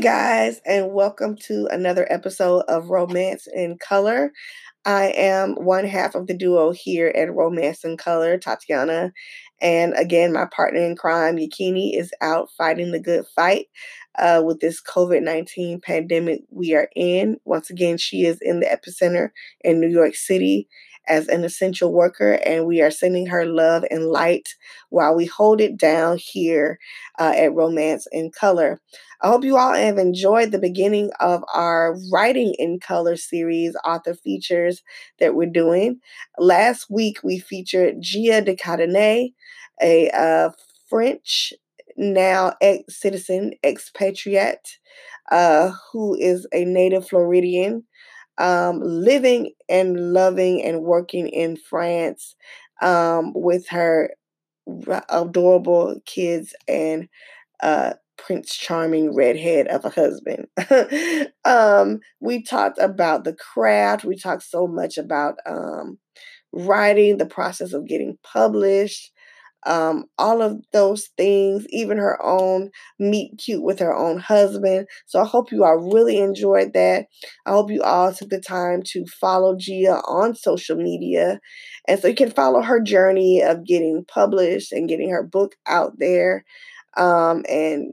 you guys, and welcome to another episode of Romance in Color. I am one half of the duo here at Romance in Color, Tatiana. And again, my partner in crime, Yakini, is out fighting the good fight uh, with this COVID 19 pandemic we are in. Once again, she is in the epicenter in New York City as an essential worker, and we are sending her love and light while we hold it down here uh, at Romance in Color. I hope you all have enjoyed the beginning of our Writing in Color series, author features that we're doing. Last week, we featured Gia de Cadenet, a uh, French now ex citizen, expatriate, uh, who is a native Floridian um, living and loving and working in France um, with her adorable kids and uh, Prince Charming redhead of a husband. um, we talked about the craft. We talked so much about um, writing, the process of getting published, um, all of those things, even her own meet cute with her own husband. So I hope you all really enjoyed that. I hope you all took the time to follow Gia on social media. And so you can follow her journey of getting published and getting her book out there. Um, and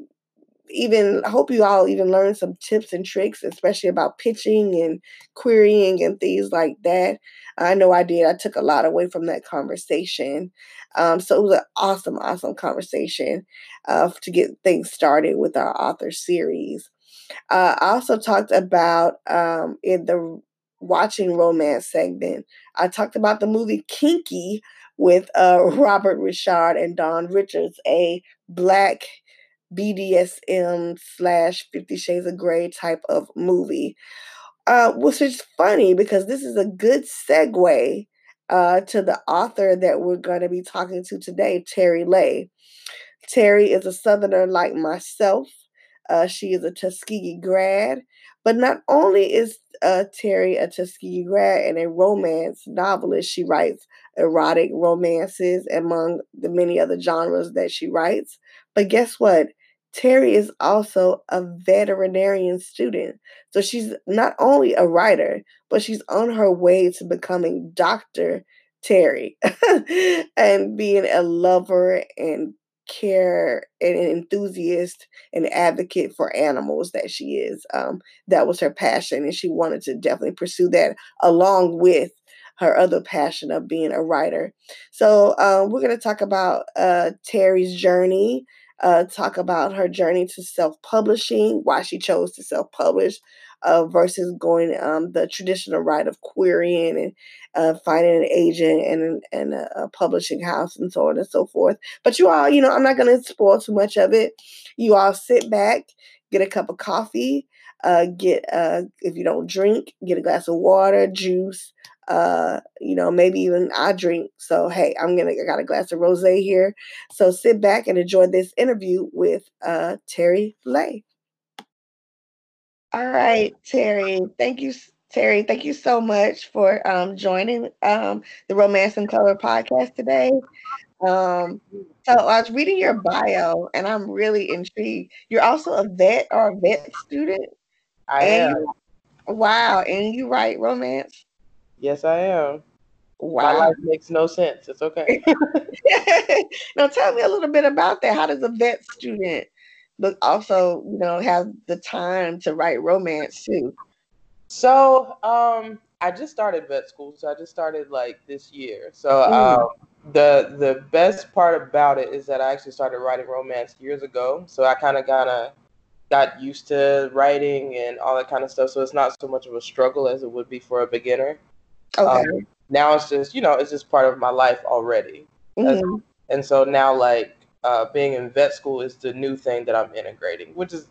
even I hope you all even learn some tips and tricks, especially about pitching and querying and things like that. I know I did. I took a lot away from that conversation. Um, so it was an awesome, awesome conversation uh, to get things started with our author series. Uh, I also talked about um, in the watching romance segment, I talked about the movie Kinky with uh, Robert Richard and Don Richards, a black BDSM slash Fifty Shades of Grey type of movie. Uh, which is funny because this is a good segue uh, to the author that we're going to be talking to today, Terry Lay. Terry is a Southerner like myself. Uh, she is a Tuskegee grad. But not only is uh, Terry a Tuskegee grad and a romance novelist, she writes erotic romances among the many other genres that she writes. But guess what? Terry is also a veterinarian student. So she's not only a writer, but she's on her way to becoming Dr. Terry and being a lover and care and an enthusiast and advocate for animals that she is. Um, that was her passion, and she wanted to definitely pursue that along with her other passion of being a writer. So um, we're going to talk about uh, Terry's journey uh, talk about her journey to self publishing, why she chose to self publish uh, versus going um, the traditional route of querying and uh, finding an agent and, and a, a, publishing house and so on and so forth. But you all, you know, I'm not going to spoil too much of it. You all sit back, get a cup of coffee, uh, get, uh, if you don't drink, get a glass of water, juice, uh, you know, maybe even I drink. So hey, I'm gonna I got a glass of rosé here. So sit back and enjoy this interview with uh Terry Lay. All right, Terry. Thank you, Terry. Thank you so much for um joining um the Romance in Color podcast today. Um, so I was reading your bio and I'm really intrigued. You're also a vet or a vet student. I am. wow, and you write romance? Yes, I am. Wow. My life makes no sense. It's okay. now tell me a little bit about that. How does a vet student but also, you know, have the time to write romance too? So, um, I just started vet school, so I just started like this year. So, mm. um, the the best part about it is that I actually started writing romance years ago. So I kind of kind of got used to writing and all that kind of stuff. So it's not so much of a struggle as it would be for a beginner. Okay. Um, now it's just you know it's just part of my life already, mm-hmm. and so now like uh, being in vet school is the new thing that I'm integrating, which is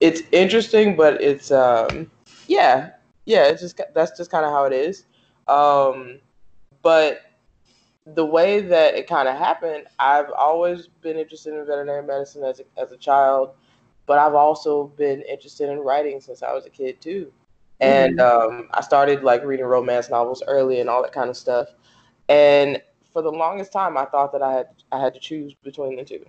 it's interesting, but it's um yeah yeah it's just that's just kind of how it is. Um, but the way that it kind of happened, I've always been interested in veterinary medicine as a, as a child, but I've also been interested in writing since I was a kid too and mm-hmm. um, I started like reading romance novels early and all that kind of stuff. And for the longest time, I thought that I had I had to choose between the two,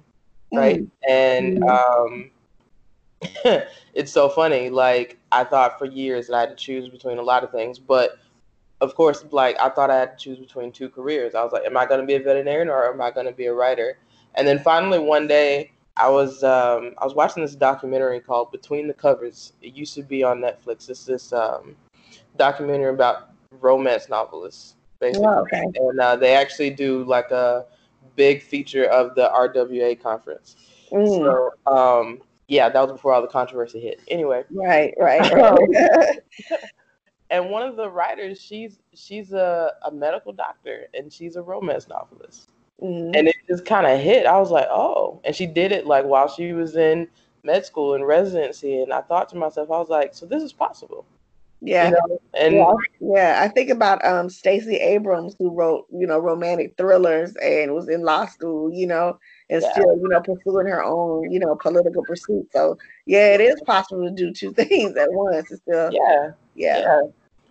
right? Mm-hmm. And mm-hmm. um, it's so funny. Like I thought for years that I had to choose between a lot of things, but of course, like I thought I had to choose between two careers. I was like, am I going to be a veterinarian or am I going to be a writer? And then finally one day I was um, I was watching this documentary called Between the Covers. It used to be on Netflix. It's this um, documentary about romance novelists, basically. Oh, okay. And uh, they actually do like a big feature of the RWA conference. Mm. So um, yeah, that was before all the controversy hit. Anyway. Right, right. right. and one of the writers, she's she's a, a medical doctor and she's a romance novelist. Mm-hmm. And it just kind of hit. I was like, oh. And she did it like while she was in med school and residency. And I thought to myself, I was like, so this is possible. Yeah. You know? And yeah. yeah. I think about um Stacey Abrams who wrote, you know, romantic thrillers and was in law school, you know, and yeah. still, you know, pursuing her own, you know, political pursuit. So yeah, it is possible to do two things at once. It's still yeah. Yeah. yeah.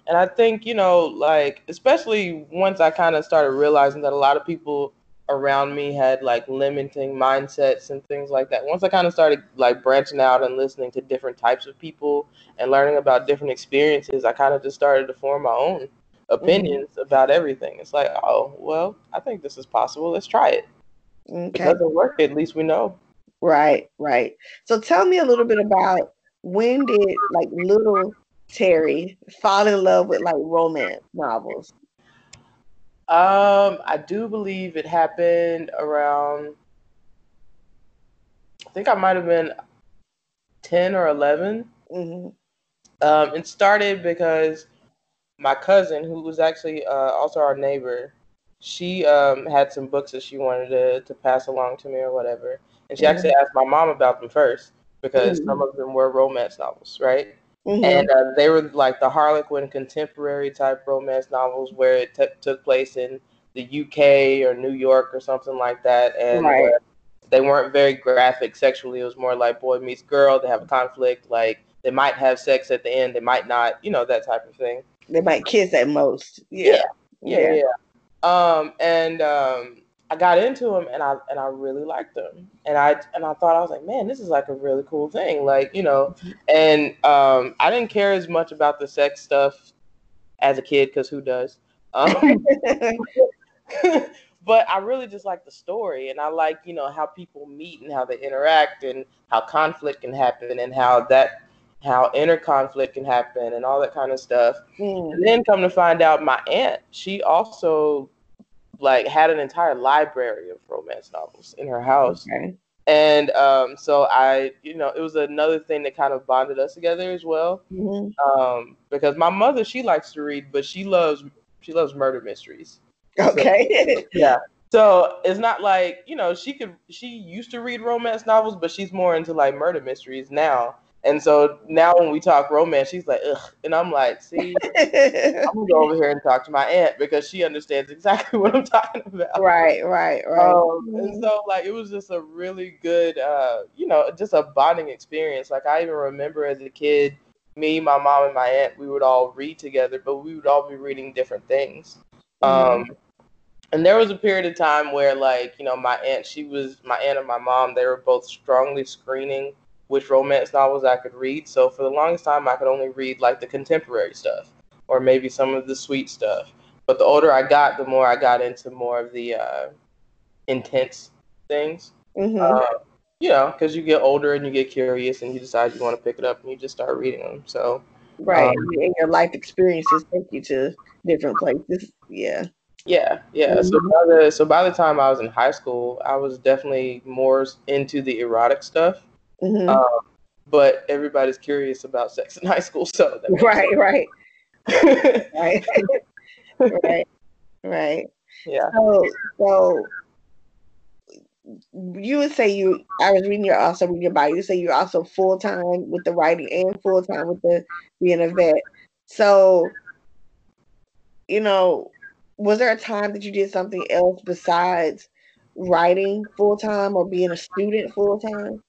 And I think, you know, like especially once I kind of started realizing that a lot of people around me had like limiting mindsets and things like that. Once I kind of started like branching out and listening to different types of people and learning about different experiences, I kind of just started to form my own opinions mm-hmm. about everything. It's like, oh, well, I think this is possible. Let's try it. Okay. If it doesn't work, at least we know. Right, right. So tell me a little bit about when did like little Terry fall in love with like romance novels? Um, I do believe it happened around. I think I might have been ten or 11 mm-hmm. Um, it started because my cousin, who was actually uh, also our neighbor, she um, had some books that she wanted to, to pass along to me or whatever, and she mm-hmm. actually asked my mom about them first because mm-hmm. some of them were romance novels, right? Mm-hmm. And uh, they were like the Harlequin contemporary type romance novels where it t- took place in the UK or New York or something like that. And right. they weren't very graphic sexually. It was more like boy meets girl. They have a conflict. Like they might have sex at the end. They might not. You know that type of thing. They might kiss at most. Yeah. Yeah. Yeah. yeah. Um, and um, I got into them and I and I really liked them. And I and I thought I was like, man, this is like a really cool thing. Like, you know, and um, I didn't care as much about the sex stuff as a kid because who does? Um, but I really just like the story and I like, you know, how people meet and how they interact and how conflict can happen and how that how inner conflict can happen and all that kind of stuff. Mm. And then come to find out my aunt, she also like had an entire library of romance novels in her house. Okay. And um, so I, you know, it was another thing that kind of bonded us together as well. Mm-hmm. Um, because my mother, she likes to read, but she loves she loves murder mysteries. Okay. So, yeah. So it's not like you know she could she used to read romance novels, but she's more into like murder mysteries now. And so now when we talk romance, she's like, ugh. And I'm like, see, I'm gonna go over here and talk to my aunt because she understands exactly what I'm talking about. Right, right, right. Um, and so like it was just a really good uh, you know, just a bonding experience. Like I even remember as a kid, me, my mom, and my aunt, we would all read together, but we would all be reading different things. Mm-hmm. Um and there was a period of time where like, you know, my aunt, she was my aunt and my mom, they were both strongly screening which romance novels I could read. So for the longest time, I could only read like the contemporary stuff or maybe some of the sweet stuff. But the older I got, the more I got into more of the uh, intense things. Mm-hmm. Uh, you know, because you get older and you get curious and you decide you want to pick it up and you just start reading them. So right, um, and your life experiences take you to different places. Yeah. Yeah, yeah. Mm-hmm. So by the so by the time I was in high school, I was definitely more into the erotic stuff. Mm-hmm. Um, but everybody's curious about sex in high school, so right, right, right, right, right. Yeah. So, so you would say you. I was reading your also reading your bio. You say you're also full time with the writing and full time with the being a vet. So, you know, was there a time that you did something else besides writing full time or being a student full time?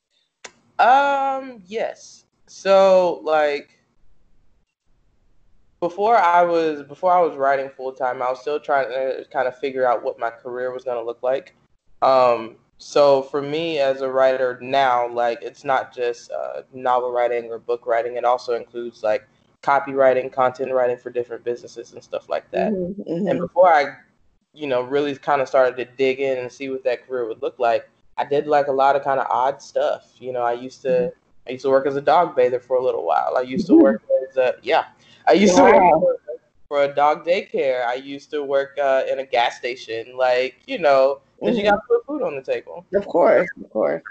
Um, yes. So like before I was before I was writing full time, I was still trying to kind of figure out what my career was going to look like. Um, so for me as a writer now, like it's not just uh, novel writing or book writing. It also includes like copywriting, content writing for different businesses and stuff like that. Mm-hmm, mm-hmm. And before I, you know, really kind of started to dig in and see what that career would look like, I did like a lot of kind of odd stuff. You know, I used to mm-hmm. I used to work as a dog bather for a little while. I used to work as a yeah. I used wow. to work for a dog daycare. I used to work uh, in a gas station. Like you know, because mm-hmm. you got to put food on the table. Of course, of course.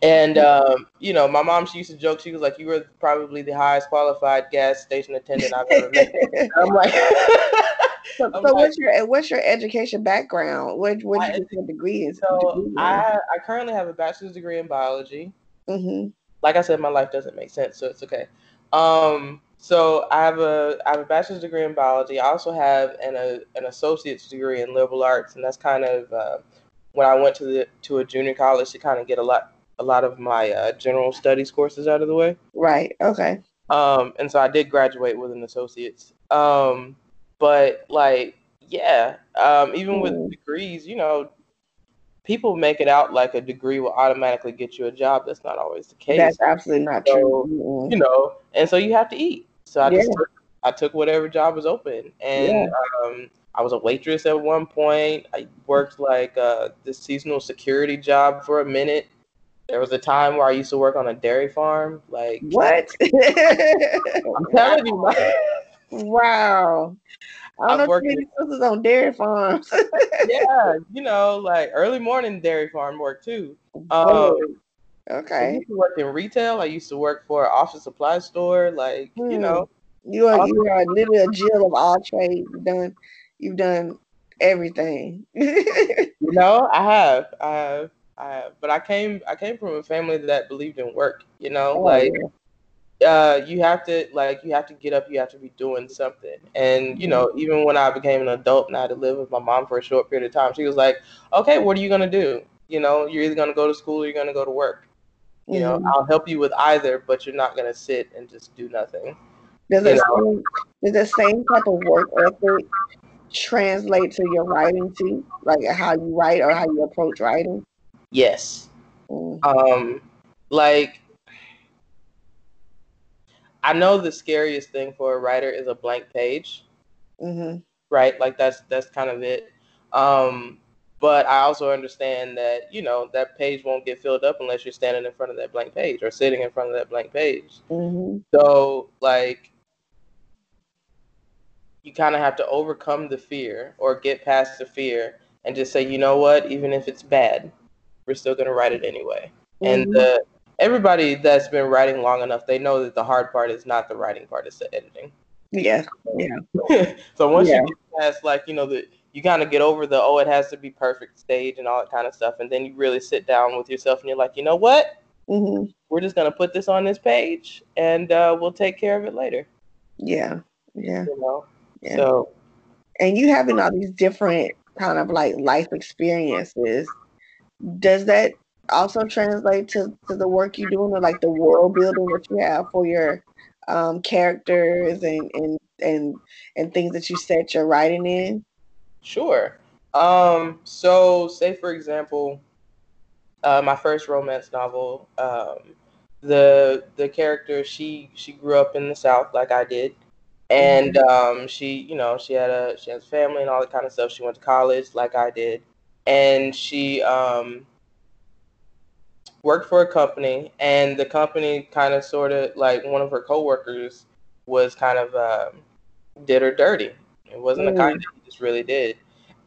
And um, you know, my mom she used to joke. She was like, "You were probably the highest qualified gas station attendant I've ever met." I'm like, "So, so like, what's your what's your education background? What what did you get your degree in?" So degree I I currently have a bachelor's degree in biology. Mm-hmm. Like I said, my life doesn't make sense, so it's okay. Um, so I have a I have a bachelor's degree in biology. I also have an a, an associate's degree in liberal arts, and that's kind of uh, when I went to the to a junior college to kind of get a lot a lot of my uh, general studies courses out of the way. Right. Okay. Um, and so I did graduate with an associate's. Um, but like, yeah, um, even with degrees, you know, people make it out like a degree will automatically get you a job. That's not always the case. That's absolutely not so, true. You know, and so you have to eat. So I yeah. just took, I took whatever job was open, and yeah. um, I was a waitress at one point. I worked like uh, this seasonal security job for a minute. There was a time where I used to work on a dairy farm. Like what? I'm telling you, man. Wow. I don't I've know many sisters on dairy farms. yeah, you know, like early morning dairy farm work too. Um, okay. I used to work in retail. I used to work for an office supply store. Like, hmm. you know. You are you are literally a Jill of all trades. You've done You've done everything. you know, I have. I have. I have. But I came I came from a family that believed in work, you know, oh, like yeah. Uh you have to like you have to get up, you have to be doing something. And, you know, mm-hmm. even when I became an adult and I had to live with my mom for a short period of time, she was like, Okay, what are you gonna do? You know, you're either gonna go to school or you're gonna go to work. You mm-hmm. know, I'll help you with either, but you're not gonna sit and just do nothing. Does the, same, does the same type of work ethic translate to your writing too, like how you write or how you approach writing? Yes. Mm. Um, like I know the scariest thing for a writer is a blank page. Mm-hmm. Right, like that's that's kind of it. Um, but I also understand that you know that page won't get filled up unless you're standing in front of that blank page or sitting in front of that blank page. Mm-hmm. So like you kind of have to overcome the fear or get past the fear and just say, you know what, even if it's bad, we're still going to write it anyway. Mm-hmm. And everybody that's been writing long enough, they know that the hard part is not the writing part, it's the editing. Yeah. Yeah. so once yeah. you get past like, you know, the you kind of get over the oh it has to be perfect stage and all that kind of stuff and then you really sit down with yourself and you're like you know what mm-hmm. we're just going to put this on this page and uh, we'll take care of it later yeah yeah you know yeah. So, and you having all these different kind of like life experiences, does that also translate to, to the work you're doing or like the world building that you have for your um, characters and, and and and things that you set your writing in? Sure. Um, so say for example, uh, my first romance novel, um, the the character she she grew up in the South like I did and mm-hmm. um, she you know she had a she has family and all that kind of stuff she went to college like i did and she um, worked for a company and the company kind of sort of like one of her coworkers was kind of um, did her dirty it wasn't mm. the kind that he just really did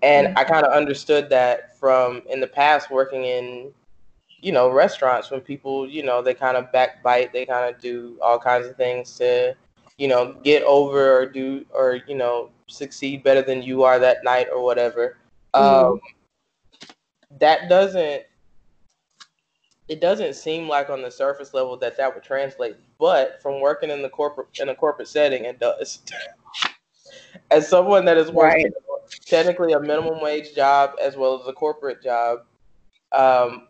and mm. i kind of understood that from in the past working in you know restaurants when people you know they kind of backbite they kind of do all kinds of things to you know, get over or do or you know succeed better than you are that night or whatever. Mm-hmm. Um, that doesn't it doesn't seem like on the surface level that that would translate, but from working in the corporate in a corporate setting, it does. as someone that is working right. technically a minimum wage job as well as a corporate job, um,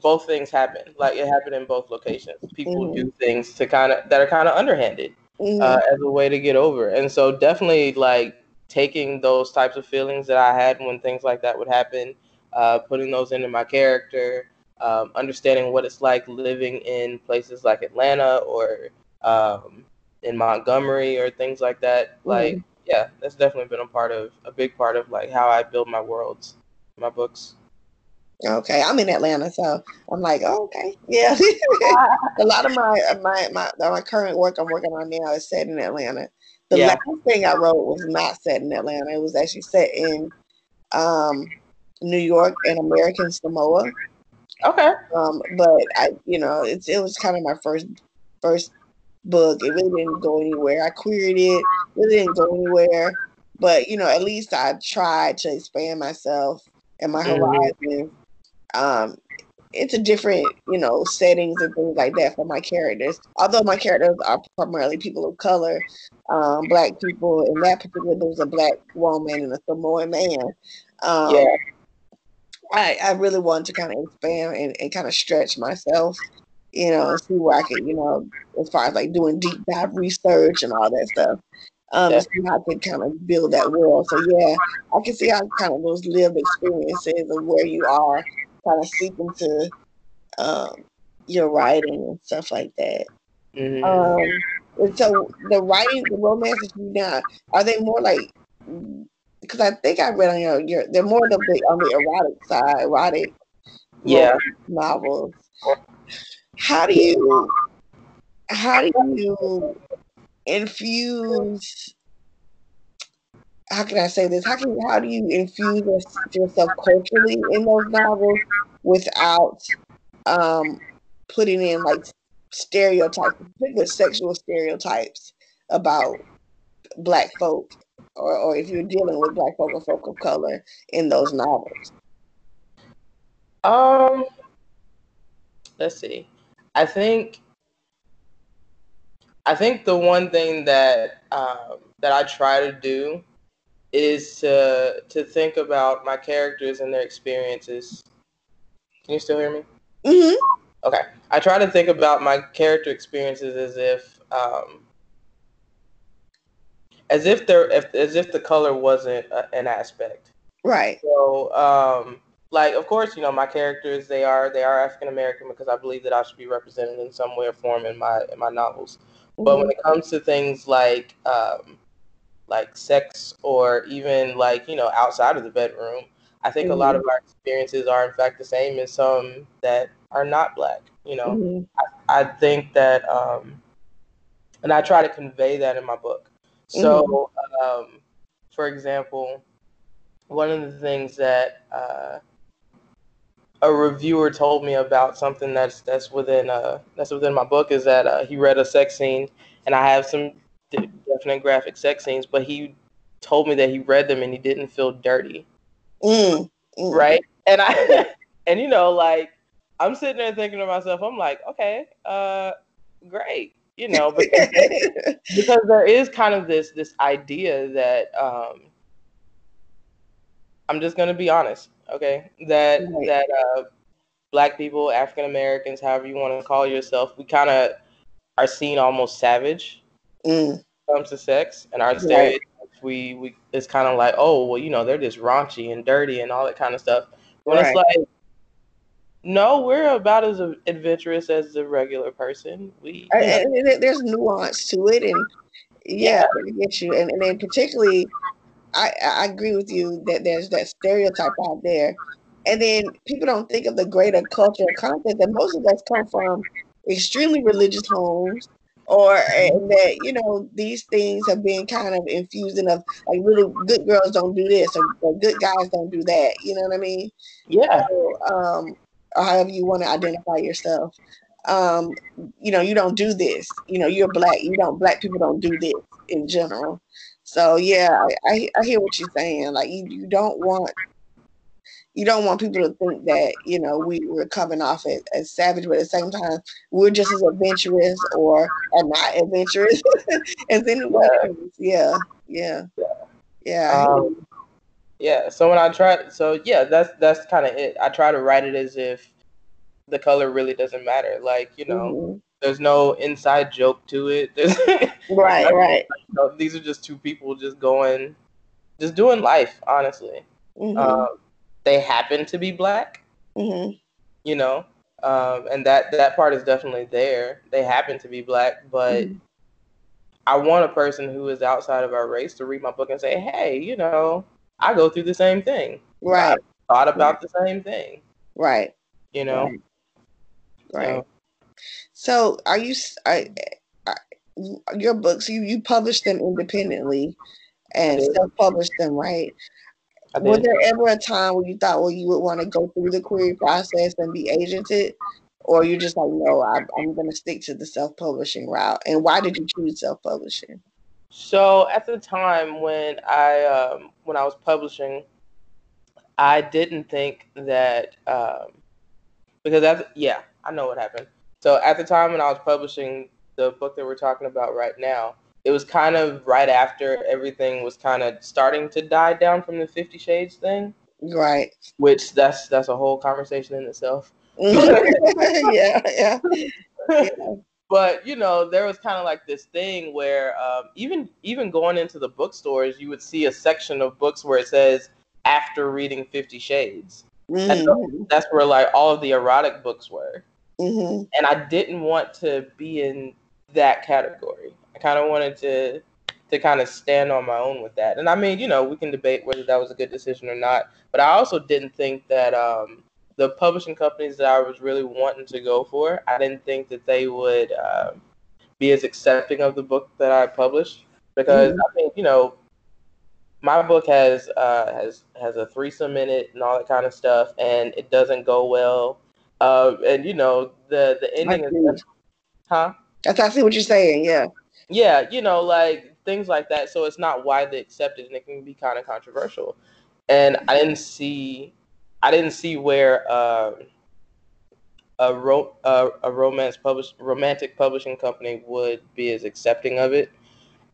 both things happen. Like it happened in both locations. People mm-hmm. do things to kind of that are kind of underhanded mm-hmm. uh, as a way to get over. And so definitely like taking those types of feelings that I had when things like that would happen uh, putting those into my character, um, understanding what it's like living in places like Atlanta or um, in Montgomery or things like that. Mm-hmm. Like, yeah, that's definitely been a part of a big part of like how I build my worlds, my books. Okay, I'm in Atlanta, so I'm like, oh, okay, yeah. a lot of my my my my current work I'm working on now is set in Atlanta. The yeah. last thing I wrote was not set in Atlanta. It was actually set in um, New York and American Samoa. Okay. Um, but I, you know, it's it was kind of my first first book. It really didn't go anywhere. I queried it. It didn't go anywhere. But you know, at least I tried to expand myself and my mm-hmm. horizons. Um, it's a different, you know, settings and things like that for my characters. Although my characters are primarily people of color, um, black people. In that particular, there was a black woman and a Samoan man. Um, yeah. I, I really wanted to kind of expand and, and kind of stretch myself, you know, and see where I could, you know, as far as like doing deep dive research and all that stuff. Um, yeah. see how I could kind of build that world. So yeah, I can see how kind of those lived experiences of where you are kind of seep into um, your writing and stuff like that. Mm-hmm. Um, and so the writing, the romances you now, are they more like? Because I think I read on your, your they're more the, on the erotic side, erotic, yeah, novels. How do you, how do you infuse? How can I say this? How can how do you infuse yourself culturally in those novels without um, putting in like stereotypes, particular sexual stereotypes about black folk, or, or if you're dealing with black folk or folk of color in those novels? Um, let's see. I think I think the one thing that um, that I try to do is to to think about my characters and their experiences. Can you still hear me? Mm-hmm. Okay. I try to think about my character experiences as if um, as if there if, as if the color wasn't a, an aspect. Right. So um, like of course you know my characters they are they are African American because I believe that I should be represented in some way or form in my in my novels. Mm-hmm. But when it comes to things like um, like sex or even like you know outside of the bedroom, I think mm-hmm. a lot mm-hmm. of our experiences are in fact the same as some that are not black. You know, mm-hmm. I, I, think that, um, and I try to convey that in my book. So, mm-hmm. um, for example, one of the things that uh, a reviewer told me about something that's that's within uh, that's within my book is that uh, he read a sex scene, and I have some definite graphic sex scenes, but he told me that he read them and he didn't feel dirty. Mm, mm. Right. And I, and you know, like, I'm sitting there thinking to myself, I'm like, okay, uh, great. You know, because, because there is kind of this this idea that um, I'm just gonna be honest, okay? That right. that uh, black people, African Americans, however you want to call yourself, we kind of are seen almost savage mm. comes to sex, and our stereotypes we we it's kind of like oh well you know they're just raunchy and dirty and all that kind of stuff. When right. it's like no, we're about as adventurous as a regular person. We and, and there's nuance to it, and yeah. I get you, and and then particularly, I I agree with you that there's that stereotype out there, and then people don't think of the greater cultural content that most of us come from extremely religious homes or that you know these things have been kind of infusing of like really good girls don't do this or, or good guys don't do that. You know what i mean? Yeah. So, um however you want to identify yourself. Um you know you don't do this. You know you're black. You don't black people don't do this in general. So yeah i i, I hear what you're saying. Like you, you don't want you don't want people to think that you know we were coming off as, as savage, but at the same time we're just as adventurous or are not adventurous as anyone else. Yeah, yeah, yeah. Um, yeah. So when I try, so yeah, that's that's kind of it. I try to write it as if the color really doesn't matter. Like you know. Mm-hmm. There's no inside joke to it. right, right. You know, these are just two people just going, just doing life, honestly. Mm-hmm. Um, they happen to be black. Mm-hmm. You know, um, and that that part is definitely there. They happen to be black, but mm-hmm. I want a person who is outside of our race to read my book and say, "Hey, you know, I go through the same thing. Right. I thought about right. the same thing. Right. You know. Right. right. So, so, are you? I, I, uh, your books you you publish them independently and self publish them, right? Was there ever a time where you thought, well, you would want to go through the query process and be agented, or you're just like, no, I, I'm going to stick to the self publishing route? And why did you choose self publishing? So at the time when I um, when I was publishing, I didn't think that um, because that's yeah, I know what happened. So at the time when I was publishing the book that we're talking about right now, it was kind of right after everything was kind of starting to die down from the Fifty Shades thing. Right. Which that's that's a whole conversation in itself. yeah, yeah. yeah. But you know, there was kind of like this thing where um, even even going into the bookstores, you would see a section of books where it says after reading Fifty Shades. Mm-hmm. And that's where like all of the erotic books were. Mm-hmm. And I didn't want to be in that category I kind of wanted to to kind of stand on my own with that. And I mean, you know, we can debate whether that was a good decision or not. But I also didn't think that um, the publishing companies that I was really wanting to go for, I didn't think that they would um, be as accepting of the book that I published because mm-hmm. I mean, you know, my book has uh, has has a threesome in it and all that kind of stuff, and it doesn't go well. Uh, and you know, the the ending is, huh? That's actually what you're saying, yeah yeah, you know, like things like that. So it's not widely accepted, and it can be kind of controversial. And I didn't see, I didn't see where uh, a ro- uh, a romance publish romantic publishing company would be as accepting of it.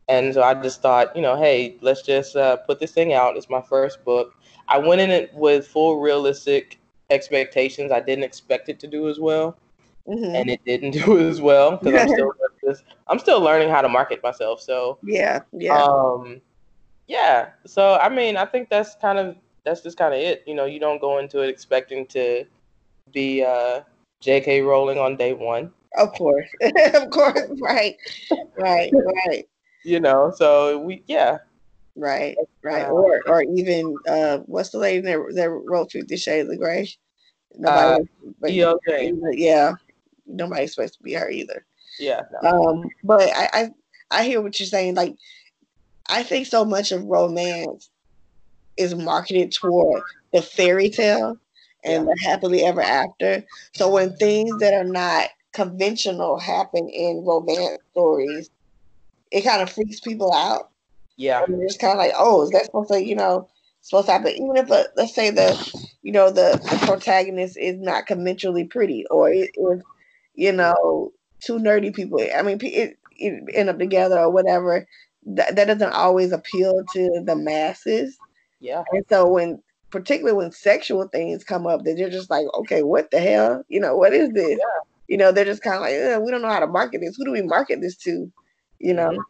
And so I just thought, you know, hey, let's just uh, put this thing out. It's my first book. I went in it with full realistic expectations. I didn't expect it to do as well, mm-hmm. and it didn't do as well because I'm still I'm still learning how to market myself. So yeah, yeah, um, yeah. So I mean, I think that's kind of that's just kind of it. You know, you don't go into it expecting to be uh, J.K. Rowling on day one. Of course, of course, right, right, right. You know, so we yeah. Right, right, uh, or or even uh, what's the lady that that wrote Fifty Shades of Grey? Nobody, uh, but, yeah, nobody supposed to be her either. Yeah. No. Um, but I, I I hear what you're saying. Like, I think so much of romance is marketed toward the fairy tale and the happily ever after. So when things that are not conventional happen in romance stories, it kind of freaks people out. Yeah. And it's kind of like, oh, is that supposed to, you know, supposed to happen? Even if, a, uh, let's say the, you know, the, the protagonist is not conventionally pretty or it is, you know, two nerdy people. I mean, it, it end up together or whatever. That, that doesn't always appeal to the masses. Yeah. And so when, particularly when sexual things come up, that you're just like, okay, what the hell? You know, what is this? Yeah. You know, they're just kind of like, we don't know how to market this. Who do we market this to? You know. Mm-hmm.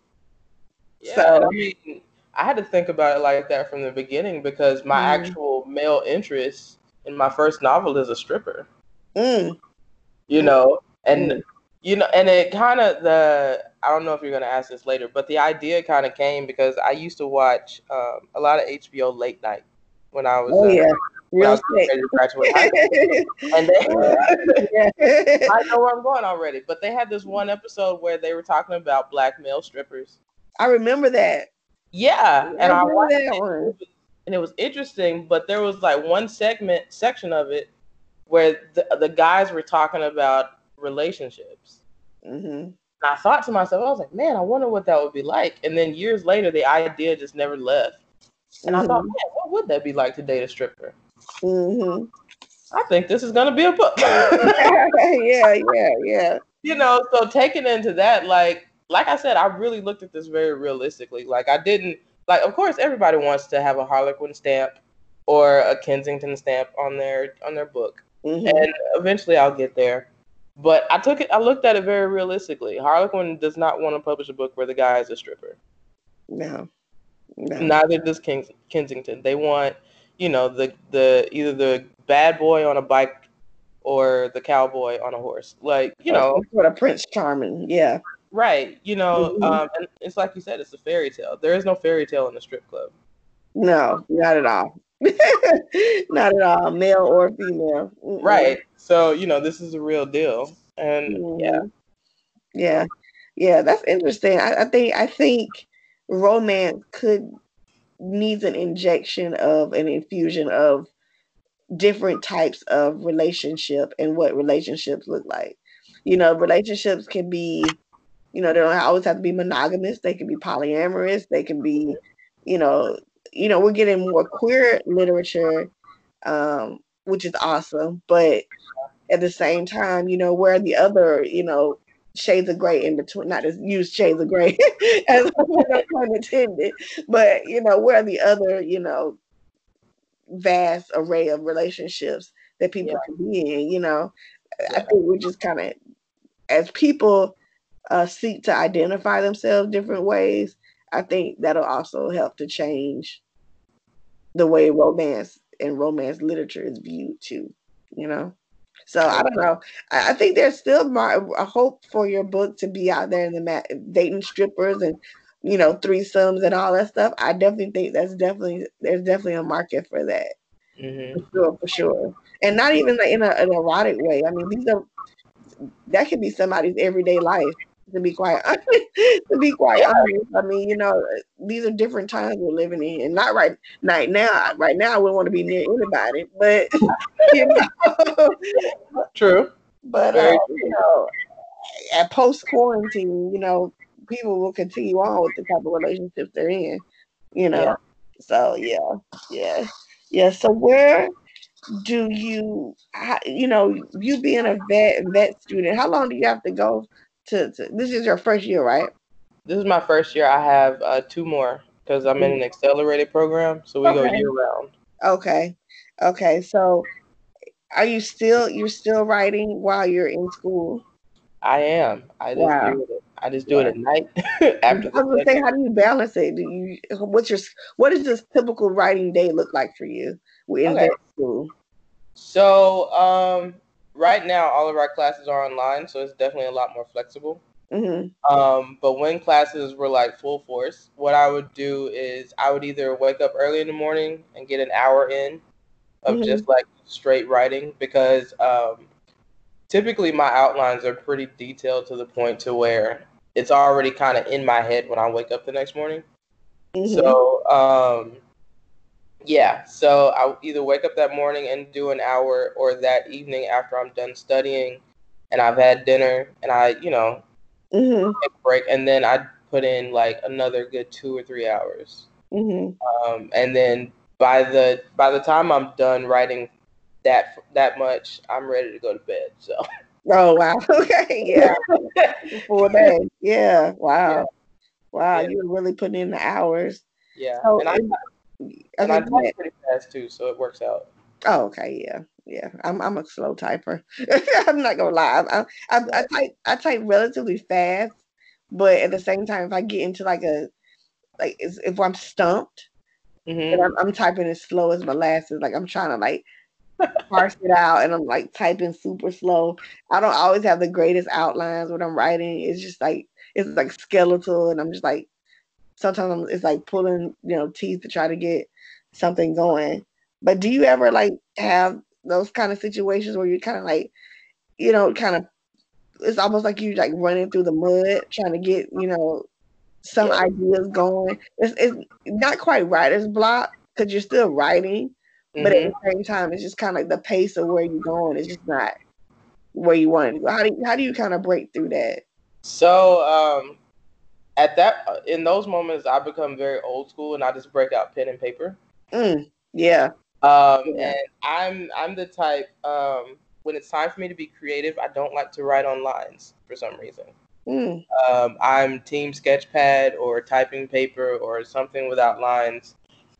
Yeah, so, I mean, I had to think about it like that from the beginning because my mm. actual male interest in my first novel is a stripper. Mm. You know, and mm. You know, and it kind of the I don't know if you're gonna ask this later, but the idea kind of came because I used to watch um, a lot of HBO late night when I was. Oh uh, yeah. Real school. and they, yeah. I know where I'm going already, but they had this one episode where they were talking about black male strippers. I remember that. Yeah, and I, I watched that it, one. and it was interesting, but there was like one segment section of it where the, the guys were talking about relationships. Mm-hmm. I thought to myself, I was like, man, I wonder what that would be like. And then years later, the idea just never left. And mm-hmm. I thought, mm-hmm. man, what would that be like to date a stripper? Mm-hmm. I think this is gonna be a book. yeah, yeah, yeah. You know, so taking into that, like, like I said, I really looked at this very realistically. Like, I didn't like. Of course, everybody wants to have a Harlequin stamp or a Kensington stamp on their on their book, mm-hmm. and eventually I'll get there. But I took it. I looked at it very realistically. Harlequin does not want to publish a book where the guy is a stripper. No. no. Neither does Kings, Kensington. They want, you know the the either the bad boy on a bike or the cowboy on a horse. Like you know, what a Prince Charming, yeah. Right, you know, mm-hmm. um, and it's like you said, it's a fairy tale. There is no fairy tale in the strip club. No, not at all. not at all, male or female. Mm-mm. Right. So you know, this is a real deal, and mm-hmm. yeah, yeah, yeah. That's interesting. I, I think I think romance could needs an injection of an infusion of different types of relationship and what relationships look like. You know, relationships can be, you know, they don't always have to be monogamous. They can be polyamorous. They can be, you know, you know, we're getting more queer literature, um, which is awesome. But at the same time, you know, where the other, you know, shades of gray in between, not to use shades of gray as pun intended, but you know, where the other, you know, vast array of relationships that people yeah. can be in, you know. Yeah. I think we're just kind of as people uh, seek to identify themselves different ways, I think that'll also help to change the way romance and romance literature is viewed too, you know. So I don't know. I, I think there's still a hope for your book to be out there in the mat, dating strippers and you know threesomes and all that stuff. I definitely think that's definitely there's definitely a market for that. Mm-hmm. For sure, for sure, and not even like in a, an erotic way. I mean, these are that could be somebody's everyday life to be quite honest, to be quite honest. I mean, you know, these are different times we're living in, and not right right now. Right now, I wouldn't want to be near anybody, but you know, true. But uh, you know, at post quarantine, you know, people will continue on with the type of relationships they're in. You know, yeah. so yeah, yeah, yeah. So where do you, you know, you being a vet vet student, how long do you have to go to, to this is your first year, right? This is my first year. I have uh, two more because I'm in an accelerated program, so we okay. go year round. Okay, okay. So, are you still you're still writing while you're in school? I am. I just wow. do it. I just do yeah. it at night after. I was gonna say, how do you balance it? Do you what's your what does this typical writing day look like for you in okay. school? So, um, right now all of our classes are online, so it's definitely a lot more flexible. Mm-hmm. Um, but when classes were like full force, what I would do is I would either wake up early in the morning and get an hour in of mm-hmm. just like straight writing because um, typically my outlines are pretty detailed to the point to where it's already kind of in my head when I wake up the next morning. Mm-hmm. So um, yeah, so I either wake up that morning and do an hour, or that evening after I'm done studying, and I've had dinner, and I, you know, mm-hmm. take a break, and then I put in like another good two or three hours, mm-hmm. um, and then by the by the time I'm done writing that that much, I'm ready to go to bed. So. Oh wow! Okay, yeah, four days. Yeah, wow, yeah. wow. Yeah. You're really putting in the hours. Yeah, so, and I and I type pretty fast too, so it works out. Oh, okay, yeah, yeah. I'm I'm a slow typer. I'm not gonna lie. I, I, I type I type relatively fast, but at the same time, if I get into like a like if I'm stumped, mm-hmm. and I'm, I'm typing as slow as molasses, like I'm trying to like parse it out, and I'm like typing super slow. I don't always have the greatest outlines when I'm writing. It's just like it's like skeletal, and I'm just like sometimes it's like pulling, you know, teeth to try to get something going. But do you ever like have those kind of situations where you're kind of like, you know, kind of, it's almost like you like running through the mud trying to get, you know, some ideas going. It's, it's not quite writer's block because you're still writing, mm-hmm. but at the mm-hmm. same time, it's just kind of like the pace of where you're going is just not where you want to go. How do you, how do you kind of break through that? So, um, at that in those moments I become very old school and I just break out pen and paper. Mm, yeah. Um, yeah. and I'm I'm the type um, when it's time for me to be creative, I don't like to write on lines for some reason. Mm. Um, I'm team sketchpad or typing paper or something without lines.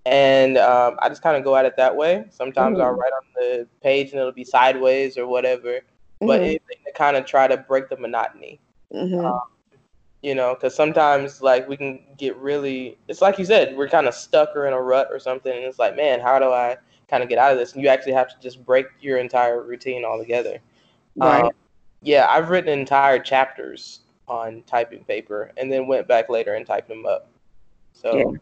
And um, I just kind of go at it that way. Sometimes mm. I'll write on the page and it'll be sideways or whatever. But mm. anything to kind of try to break the monotony. Mm-hmm. Um, you know because sometimes like we can get really it's like you said we're kind of stuck or in a rut or something and it's like man how do i kind of get out of this, and you actually have to just break your entire routine altogether. Right. Um, yeah, I've written entire chapters on typing paper, and then went back later and typed them up. So. Yeah.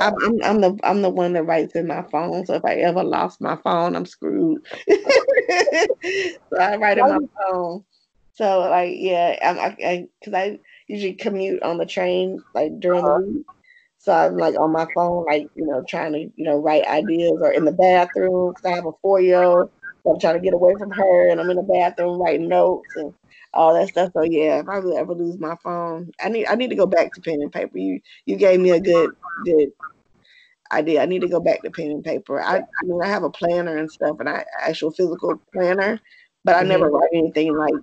I'm, I'm, I'm the I'm the one that writes in my phone. So if I ever lost my phone, I'm screwed. so I write in my phone. So like yeah, I'm I because I, I, usually commute on the train like during uh-huh. the week. So I'm like on my phone, like you know, trying to you know write ideas or in the bathroom because I have a four year old. So I'm trying to get away from her, and I'm in the bathroom writing notes and all that stuff. So yeah, if I ever lose my phone, I need I need to go back to pen and paper. You you gave me a good good idea. I need to go back to pen and paper. I, I mean I have a planner and stuff, and I actual physical planner, but I mm-hmm. never write anything like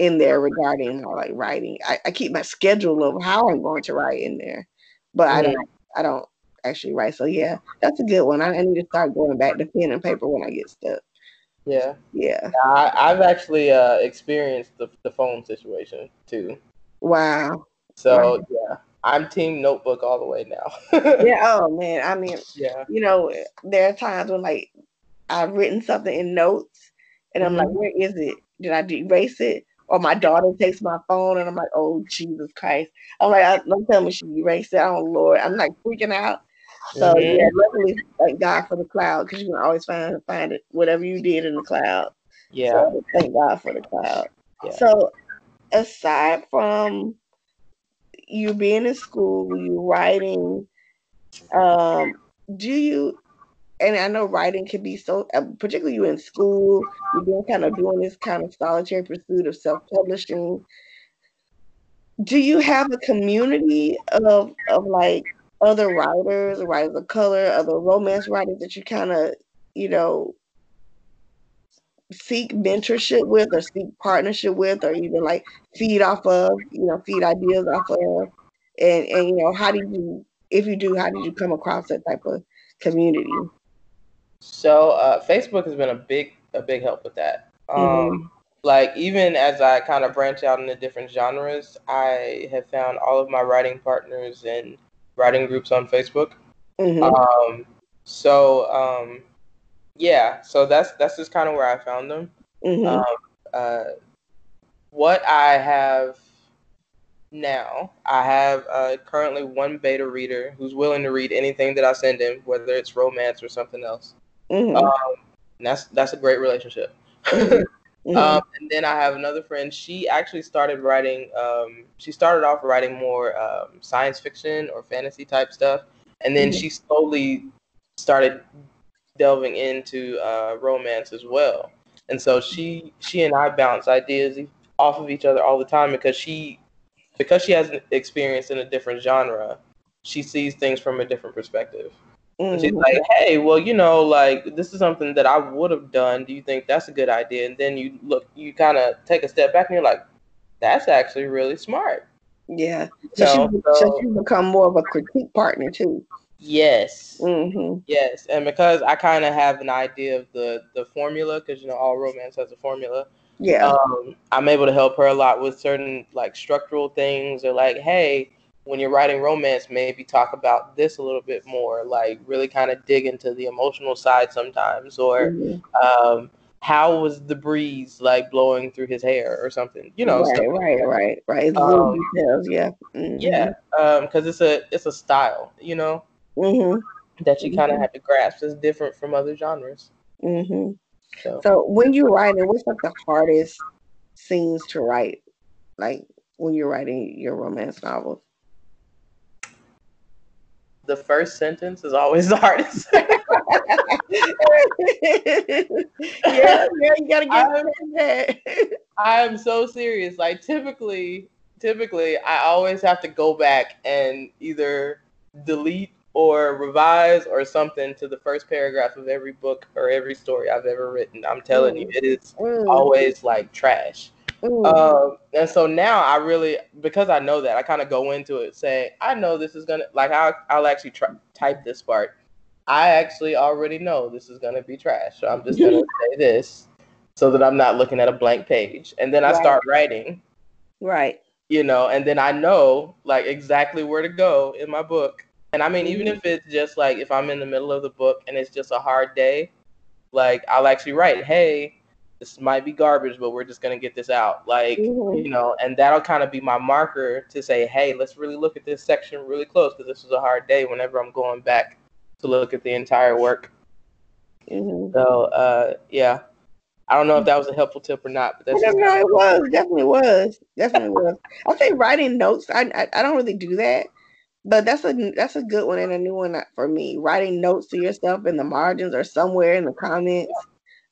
in there regarding like writing. I, I keep my schedule of how I'm going to write in there, but mm-hmm. I don't I don't actually write. So yeah, that's a good one. I, I need to start going back to pen and paper when I get stuck. Yeah. Yeah. I, have actually uh, experienced the, the phone situation too. Wow. So wow. yeah, I'm team notebook all the way now. yeah. Oh man. I mean, yeah. You know, there are times when like I've written something in notes, and I'm mm-hmm. like, where is it? Did I erase it? Or my daughter takes my phone, and I'm like, oh Jesus Christ! I'm like, don't tell me she erased it. Oh Lord, I'm like freaking out. So mm-hmm. yeah, luckily, thank God for the cloud because you can always find find it whatever you did in the cloud. Yeah. So, thank God for the cloud. Yeah. So aside from you being in school, you writing, um, do you? And I know writing can be so, uh, particularly you in school, you're doing kind of doing this kind of solitary pursuit of self publishing. Do you have a community of of like other writers, writers of color, other romance writers that you kind of, you know, seek mentorship with or seek partnership with or even like feed off of, you know, feed ideas off of. And and you know, how do you if you do, how did you come across that type of community? So uh, Facebook has been a big a big help with that. Um, mm-hmm. Like even as I kind of branch out into different genres, I have found all of my writing partners and writing groups on Facebook. Mm-hmm. Um, so um, yeah, so that's that's just kind of where I found them. Mm-hmm. Um, uh, what I have now, I have uh, currently one beta reader who's willing to read anything that I send him, whether it's romance or something else. Mm-hmm. Um, that's that's a great relationship. Mm-hmm. Mm-hmm. Um, and then I have another friend. She actually started writing. Um, she started off writing more um, science fiction or fantasy type stuff, and then mm-hmm. she slowly started delving into uh, romance as well. And so she she and I bounce ideas off of each other all the time because she because she has an experience in a different genre. She sees things from a different perspective. Mm-hmm. She's like, hey, well, you know, like this is something that I would have done. Do you think that's a good idea? And then you look, you kind of take a step back and you're like, that's actually really smart. Yeah. So, so, she, so she become more of a critique partner too. Yes. Mm-hmm. Yes. And because I kind of have an idea of the the formula, because you know all romance has a formula. Yeah. Um, I'm able to help her a lot with certain like structural things, or like, hey, when you're writing romance, maybe talk about this a little bit more, like really kind of dig into the emotional side sometimes, or mm-hmm. um, how was the breeze like blowing through his hair or something, you know? Right, right, right, right. Um, details, yeah, mm-hmm. yeah, because um, it's a it's a style, you know, mm-hmm. that you kind of mm-hmm. have to grasp. It's different from other genres. Mm-hmm. So. so when you're writing, what's like the hardest scenes to write, like when you're writing your romance novels? The first sentence is always the hardest. yeah, yeah, you gotta get that. I am so serious. Like typically, typically, I always have to go back and either delete or revise or something to the first paragraph of every book or every story I've ever written. I'm telling mm. you, it is mm. always like trash. Um, and so now I really, because I know that, I kind of go into it saying, I know this is gonna, like, I'll, I'll actually try, type this part. I actually already know this is gonna be trash, so I'm just gonna say this so that I'm not looking at a blank page, and then I right. start writing. Right. You know, and then I know like exactly where to go in my book And I mean, mm-hmm. even if it's just like if I'm in the middle of the book and it's just a hard day, like I'll actually write, "Hey, this might be garbage, but we're just gonna get this out." Like mm-hmm. you know, and that'll kind of be my marker to say, "Hey, let's really look at this section really close because this was a hard day." Whenever I'm going back to look at the entire work. Mm-hmm. So uh, yeah, I don't know if that was a helpful tip or not, but that's no, no, it was definitely was definitely was. I'll say writing notes. I, I, I don't really do that, but that's a that's a good one and a new one for me. Writing notes to yourself in the margins or somewhere in the comments. Yeah.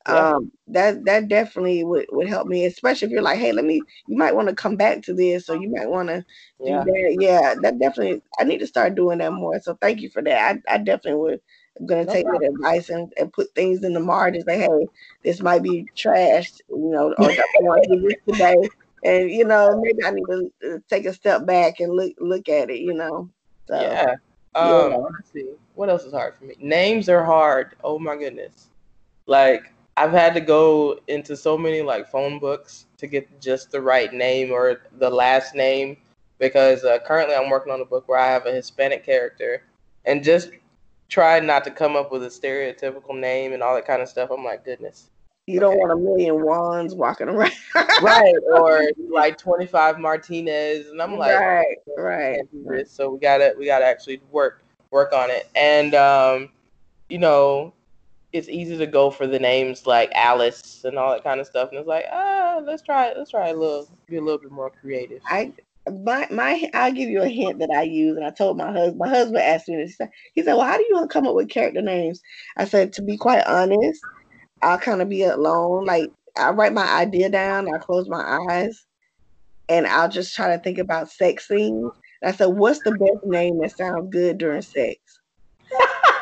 Um, that that definitely would, would help me, especially if you're like, hey, let me. You might want to come back to this, or you might want to yeah. do that. Yeah, that definitely. I need to start doing that more. So thank you for that. I, I definitely would I'm gonna no take problem. that advice and, and put things in the margins. Like, hey, this might be trash, you know, or I want to do this today, and you know, maybe I need to uh, take a step back and look look at it, you know. So, yeah. Um, yeah. Let's see. What else is hard for me? Names are hard. Oh my goodness. Like I've had to go into so many like phone books to get just the right name or the last name because uh, currently I'm working on a book where I have a Hispanic character, and just tried not to come up with a stereotypical name and all that kind of stuff. I'm like, goodness. You don't okay. want a million Juans walking around. right. Or like 25 Martinez. And I'm like, right, right. So we gotta we gotta actually work work on it. And um, you know, it's easy to go for the names like Alice and all that kind of stuff. And it's like, ah, let's try let's try a little be a little bit more creative. I my my I'll give you a hint that I use, and I told my husband. My husband asked me this. He said, "Well, how do you come up with character names?" I said, "To be quite honest, I'll kind of be alone. Like I write my idea down, I close my eyes, and I'll just try to think about sex scenes. I said, "What's the best name that sounds good during sex?"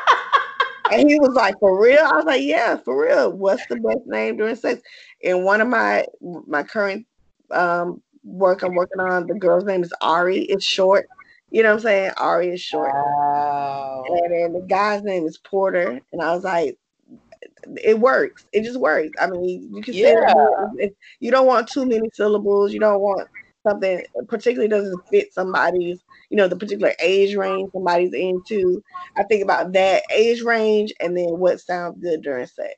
and he was like, "For real?" I was like, "Yeah, for real. What's the best name during sex?" And one of my my current um, work I'm working on. The girl's name is Ari. It's short. You know what I'm saying? Ari is short. Wow. And then the guy's name is Porter. And I was like, it works. It just works. I mean, you can yeah. say you don't want too many syllables. You don't want something particularly doesn't fit somebody's, you know, the particular age range somebody's into. I think about that age range and then what sounds good during sex.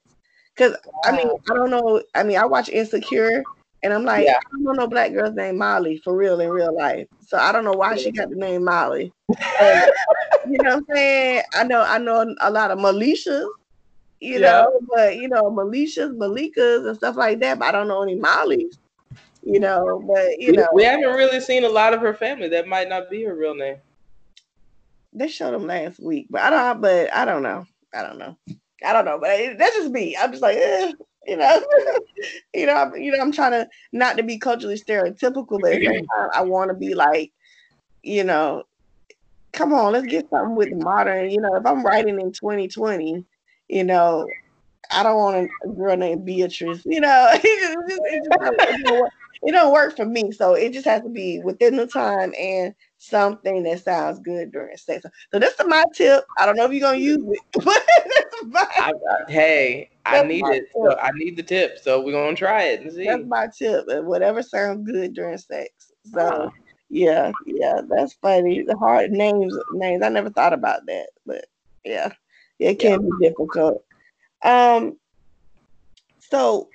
Because. I mean, I don't know. I mean, I watch Insecure and I'm like, yeah. I don't know no black girl's named Molly for real in real life. So I don't know why she got the name Molly. You know what I'm saying? I know I know a lot of Melishas, you yeah. know, but you know, Melishas, Malikas and stuff like that, but I don't know any Mollys. You know, but you we, know we haven't really seen a lot of her family. That might not be her real name. They showed them last week, but I don't but I don't know. I don't know. I don't know, but that's just me. I'm just like, eh, you know, you know, you know, I'm trying to not to be culturally stereotypical, but I want to be like, you know, come on, let's get something with modern. You know, if I'm writing in 2020, you know, I don't want a girl named Beatrice. You know, it, just, it, just, it, work, it don't work for me. So it just has to be within the time and something that sounds good during sex. So this is my tip. I don't know if you're gonna use it, but my, I, I, hey, I need it. So I need the tip. So we're gonna try it and see. That's my tip. Whatever sounds good during sex. So uh-huh. yeah, yeah, that's funny. The hard names, names. I never thought about that, but yeah, it can yeah. be difficult. Um, so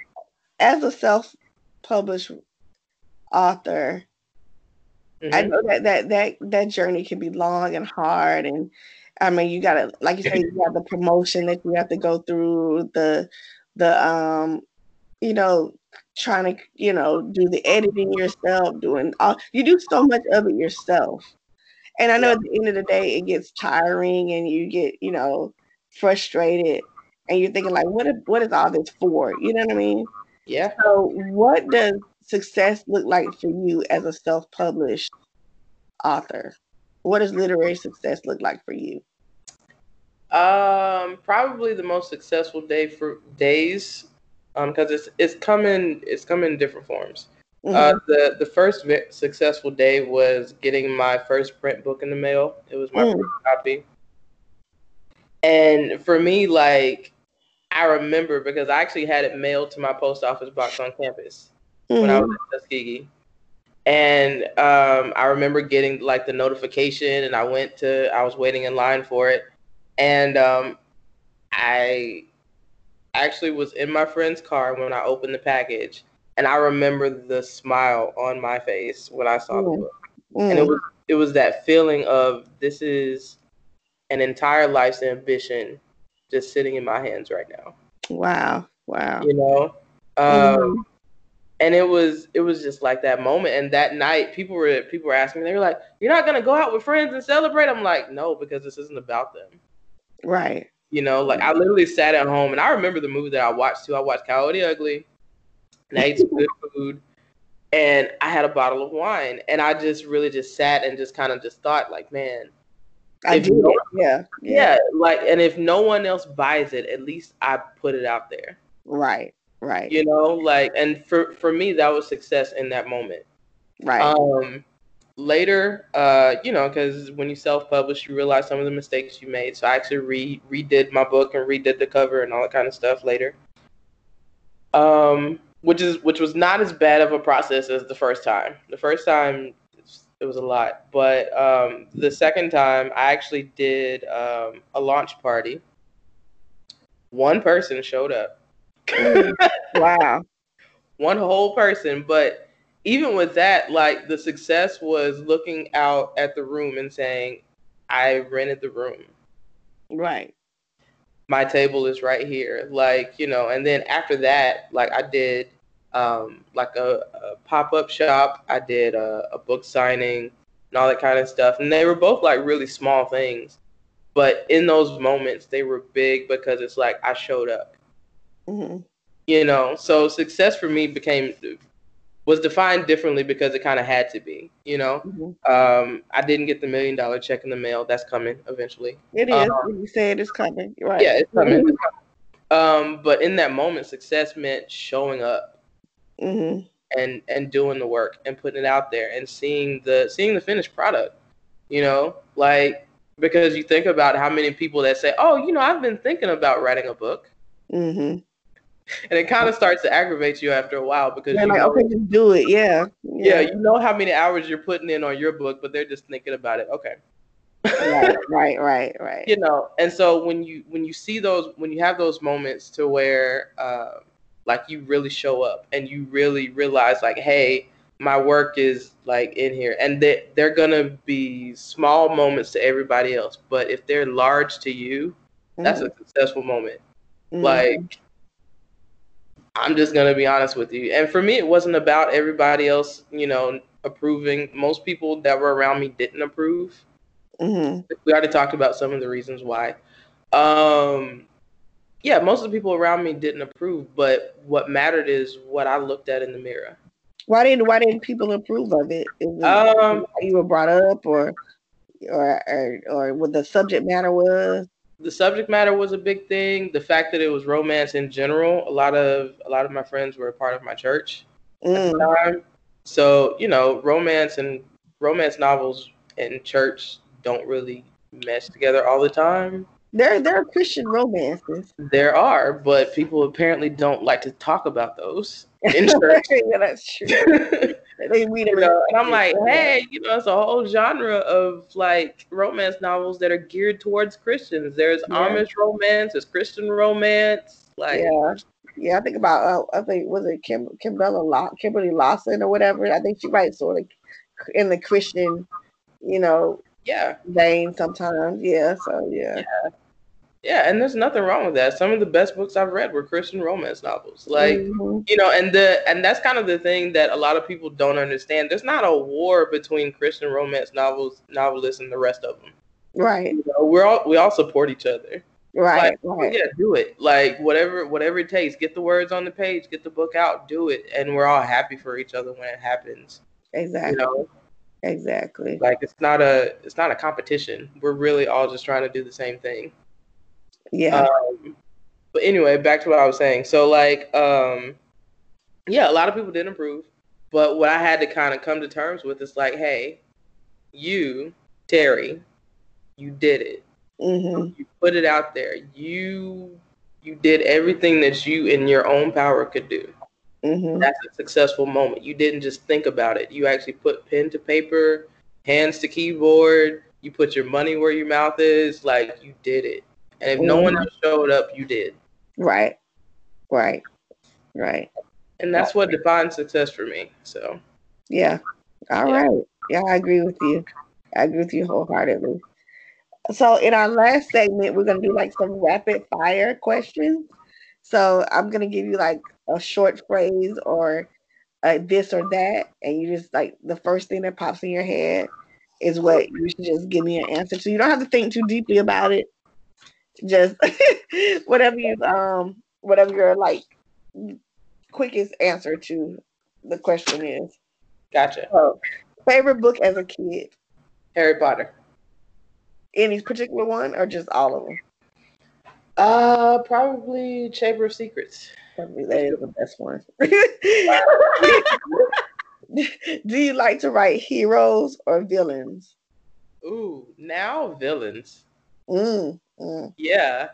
as a self-published author, mm-hmm. I know that that that that journey can be long and hard, and I mean, you gotta, like you said you got the promotion that you have to go through, the the um, you know, trying to, you know, do the editing yourself, doing all you do so much of it yourself. And I know at the end of the day it gets tiring and you get, you know, frustrated and you're thinking like what is, what is all this for? You know what I mean? Yeah. So what does success look like for you as a self-published author? What does literary success look like for you? Um, probably the most successful day for days, um, because it's it's coming it's coming in different forms. Uh, mm-hmm. Uh, the the first successful day was getting my first print book in the mail. It was my mm. first copy, and for me, like I remember because I actually had it mailed to my post office box on campus mm-hmm. when I was mm-hmm. at Tuskegee. And um, I remember getting like the notification, and I went to, I was waiting in line for it, and um, I actually was in my friend's car when I opened the package, and I remember the smile on my face when I saw mm. the book, mm. and it was it was that feeling of this is an entire life's ambition just sitting in my hands right now. Wow! Wow! You know, um, mm-hmm. And it was it was just like that moment. And that night, people were people were asking me, they were like, "You're not gonna go out with friends and celebrate?" I'm like, "No, because this isn't about them." Right. You know, like I literally sat at home and I remember the movie that I watched too. I watched Coyote Ugly and I ate some good food and I had a bottle of wine and I just really just sat and just kind of just thought like, man, I do. No, yeah, yeah. Yeah. Like, and if no one else buys it, at least I put it out there. Right. Right. You know, like, and for, for me, that was success in that moment. Right. Um, later, uh, you know, because when you self-publish, you realize some of the mistakes you made. So I actually re redid my book and redid the cover and all that kind of stuff later. Um, which is which was not as bad of a process as the first time. The first time it was a lot, but um, the second time I actually did um, a launch party. One person showed up. wow. One whole person, but even with that, like the success was looking out at the room and saying, I rented the room. Right. My table is right here. Like, you know, and then after that, like I did um, like a, a pop up shop, I did a, a book signing and all that kind of stuff. And they were both like really small things. But in those moments, they were big because it's like I showed up. Mm-hmm. You know, so success for me became was defined differently because it kind of had to be. You know, mm-hmm. um, I didn't get the million dollar check in the mail. That's coming eventually. It is. Um, you said it's coming. Right. Yeah, it's coming. Mm-hmm. It's coming. Um, but in that moment, success meant showing up mm-hmm. and and doing the work and putting it out there and seeing the seeing the finished product. You know, like because you think about how many people that say, "Oh, you know, I've been thinking about writing a book." Mm-hmm and it kind of starts to aggravate you after a while because you're like, know, okay, just do it. Yeah. yeah. yeah. you know how many hours you're putting in on your book, but they're just thinking about it. Okay. right, right, right, right. You know, and so when you when you see those when you have those moments to where uh, like you really show up and you really realize like, hey, my work is like in here, and they they're gonna be small moments to everybody else, but if they're large to you, mm-hmm. that's a mm-hmm. successful moment. Mm-hmm. Like I'm just gonna be honest with you. And for me, it wasn't about everybody else, you know, approving. Most people that were around me didn't approve. Mm-hmm. We already talked about some of the reasons why. Um, yeah, most of the people around me didn't approve, but what mattered is what I looked at in the mirror. Why didn't Why didn't people approve of it? it um, you were brought up, or or or, or what the subject matter was? The subject matter was a big thing. The fact that it was romance in general. A lot of a lot of my friends were a part of my church mm. at the time. So you know, romance and romance novels and church don't really mesh together all the time. There, there are Christian romances. There are, but people apparently don't like to talk about those in church. yeah, that's true. they read it, and I'm like, hey, you know, it's a whole genre of like romance novels that are geared towards Christians. There's yeah. Amish romance, there's Christian romance, like yeah. Yeah, I think about uh, I think was it Kim Kimberly Kimberly Lawson or whatever. I think she writes sort of in the Christian, you know, yeah, vein sometimes. Yeah, so yeah. yeah. Yeah, and there's nothing wrong with that. Some of the best books I've read were Christian romance novels. Like, mm-hmm. you know, and the and that's kind of the thing that a lot of people don't understand. There's not a war between Christian romance novels novelists and the rest of them. Right. You know, we're all we all support each other. Right. Like, right. Yeah, do it. Like whatever whatever it takes. Get the words on the page, get the book out, do it. And we're all happy for each other when it happens. Exactly. You know? Exactly. Like it's not a it's not a competition. We're really all just trying to do the same thing. Yeah. Um, but anyway, back to what I was saying. So like, um, yeah, a lot of people didn't approve, but what I had to kind of come to terms with is like, hey, you, Terri, you did it. Mm-hmm. You put it out there. You you did everything that you in your own power could do. Mm-hmm. That's a successful moment. You didn't just think about it. You actually put pen to paper, hands to keyboard. You put your money where your mouth is. Like you did it. And if no one Mhm. else showed up, you did. Right. Right. Right. And that's what defines success for me. So Yeah. All Yeah. right. Yeah, I agree with you. I agree with you wholeheartedly. So in our last segment, we're gonna do like some rapid fire questions. So I'm gonna give you like a short phrase or uh, this or that, and you just like the first thing that pops in your head is what you should just give me an answer to. You don't have to think too deeply about it. Just whatever you um whatever your like quickest answer to the question is. gotcha. So, favorite book as a kid? Harry Potter. Any particular one or just all of them? Uh probably Chamber of Secrets. Probably that is the best one. Do you like to write heroes or villains? Ooh, now villains. Mm, mm. Yeah.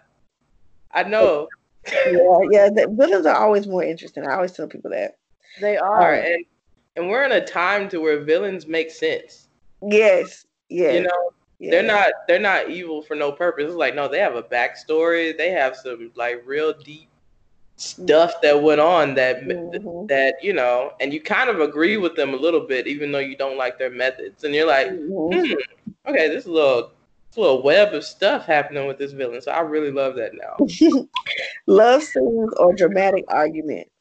I know. Yeah, yeah. The villains are always more interesting. I always tell people that. They are. Um, and and we're in a time to where villains make sense. Yes, yes. You know, yes. they're not they're not evil for no purpose. It's like no, they have a backstory. They have some like real deep stuff that went on that Mhm. that you know, and you kind of agree with them a little bit, even though you don't like their methods. And you're like, Mhm. hmm, okay, this is a little this little web of stuff happening with this villain. So I really love that now. love scenes or dramatic arguments?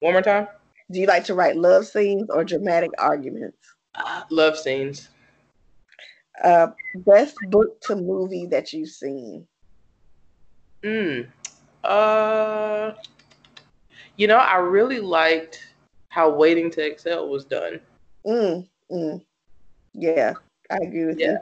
One more time. Do you like to write love scenes or dramatic arguments? Ah, love scenes. Uh, best book to movie that you've seen? Mm. Uh, you know, I really liked how Waiting to Exhale was done. Mm, mm. Yeah, I agree with you.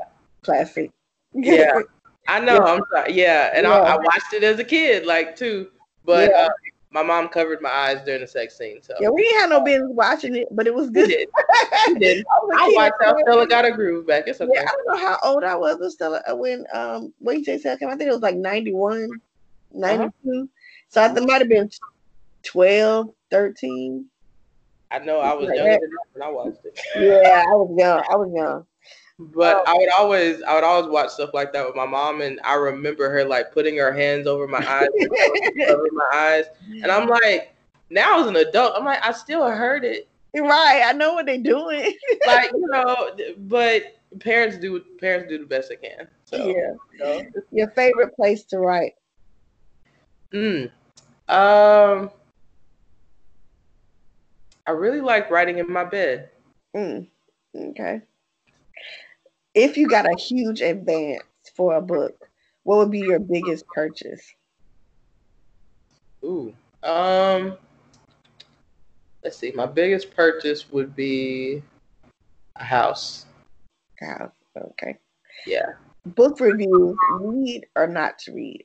Yeah. Classic. Yeah. I know. I'm sorry. Yeah, and I, Yeah. I watched it as a kid, like too. But Yeah. uh, my mom covered my eyes during the sex scene, so Yeah, we ain't had no business watching it, but it was good. did. We did. I was I watched how Stella got a groove back. It's okay. Yeah, I don't know how old I was when Stella uh, when um when you say came. I think it was like 91, 92. So I think it might have been 12, 13. I know I was Like younger that. than that when I watched it. Yeah, I was young. I was young. But Oh. I would always, I would always watch stuff like that with my mom, and I remember her like putting her hands over my eyes, over my eyes, and I'm like, now as an adult, I'm like, I still heard it, right. I know what they're doing. like you know, but parents do, parents do the best they can. So, yeah. you know. Your favorite place to write? Mm. Um, I really like writing in my bed. Mm, okay. If you got a huge advance for a book, what would be your biggest purchase? Ooh. Um. Let's see. My biggest purchase would be a house. House. Okay. Yeah. Book reviews, read or not to read?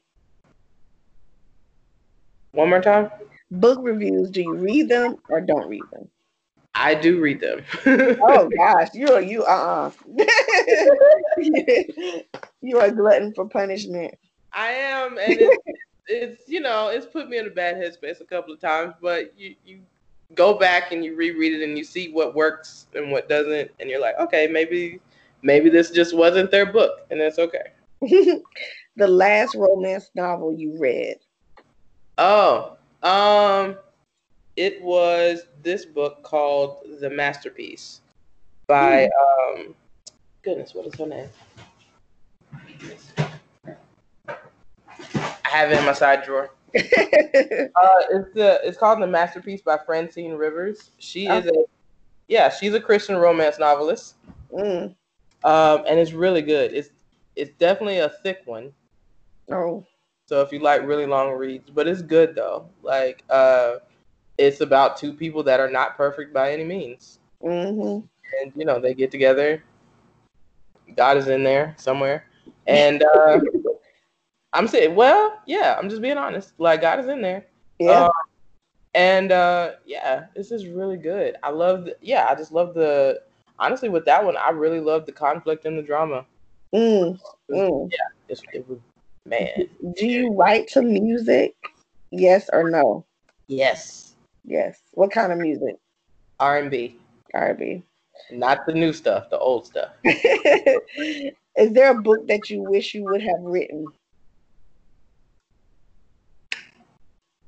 One more time. Book reviews, do you read them or don't read them? I do read them. Oh gosh, you are you uh uh you are a glutton for punishment. I am, and it's, it's you know it's put me in a bad headspace a couple of times, but you you go back and you reread it and you see what works and what doesn't, and you're like, okay, maybe maybe this just wasn't their book, and that's okay. the last romance novel you read. Oh, um, it was this book called The Masterpiece by um, goodness, what is her name? I have it in my side drawer. Uh, it's the it's called The Masterpiece by Francine Rivers. She is a yeah, she's a Christian romance novelist. Mm. Um, and it's really good. It's it's definitely a thick one. Oh, So if you like really long reads, but it's good though. Like uh it's about two people that are not perfect by any means. hmm And you know, they get together. God is in there somewhere. And uh I'm saying, well, yeah, I'm just being honest. Like God is in there. yeah. Um, and uh yeah, this is really good. I love the yeah, I just love the honestly with that one, I really love the conflict and the drama. Mm, mm. It's, it was man. Do you write to music? Yes or no? Yes. Yes. What kind of music? R and B. R and B. Not the new stuff, the old stuff. Is there a book that you wish you would have written?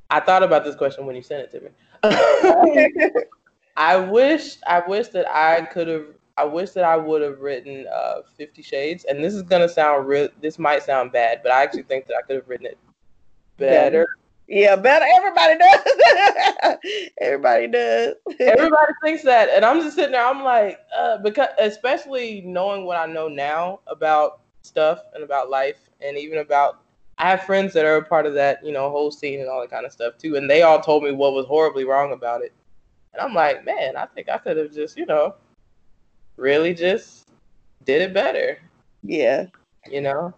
I thought about this question when you sent it to me. I wish I wish that I could have I wish that I would have written uh, Fifty Shades, and this is gonna sound real. This might sound bad, but I actually think that I could have written it better. Yeah, better. Everybody does. Everybody does. Everybody thinks that, and I'm just sitting there. I'm like, uh, because especially knowing what I know now about stuff and about life, and even about I have friends that are a part of that, you know, whole scene and all that kind of stuff too, and they all told me what was horribly wrong about it, and I'm like, man, I think I could have just, you know, really just did it better. Yeah. You know.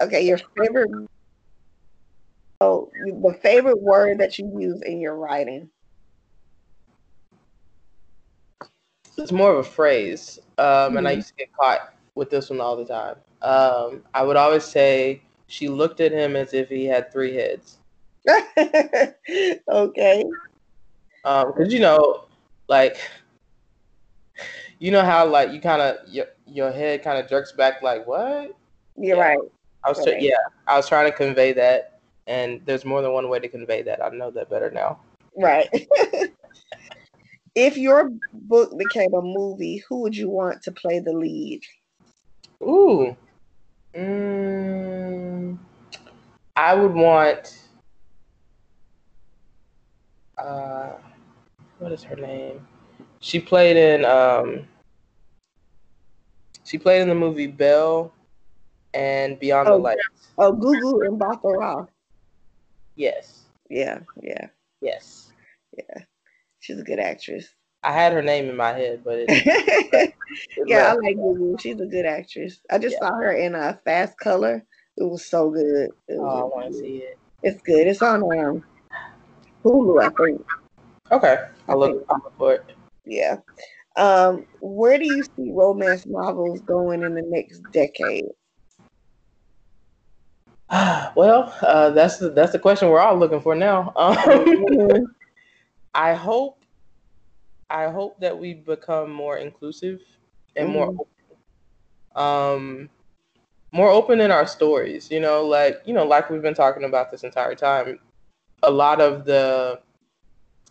Okay, your favorite Oh, the favorite word that you use in your writing. It's more of a phrase, um, mm-hmm. and I mm-hmm. used to get caught with this one all the time. Um, I would always say, "She looked at him as if he had three heads." okay. Um, because you know, like, you know how like you kind of your your head kind of jerks back, like what? You're yeah. right. I was right. yeah, I was trying to convey that and there's more than one way to convey that. I know that better now. Right. if your book became a movie, who would you want to play the lead? Ooh. Mm, I would want. Uh, what is her name? She played in. Um, she played in the movie Belle and Beyond oh, the Lights. Oh, Gugu Mbatha-Raw. Yes. Yeah, yeah. Yes. Yeah. She's a good actress. I had her name in my head, but it, it yeah, left. I like Gugu. She's a good actress. I just yeah. saw her in a Fast Color. It was so good. Was oh, I want to see it. It's good. It's on um, Hulu, I think. Okay, look, I'll look for it. Yeah. Um, where do you see romance novels going in the next decade? well, uh, that's the, that's the question we're all looking for now. Um, mm-hmm. I hope I hope that we become more inclusive and mm-hmm. more open. um more open in our stories. You know, like you know, like we've been talking about this entire time. A lot of the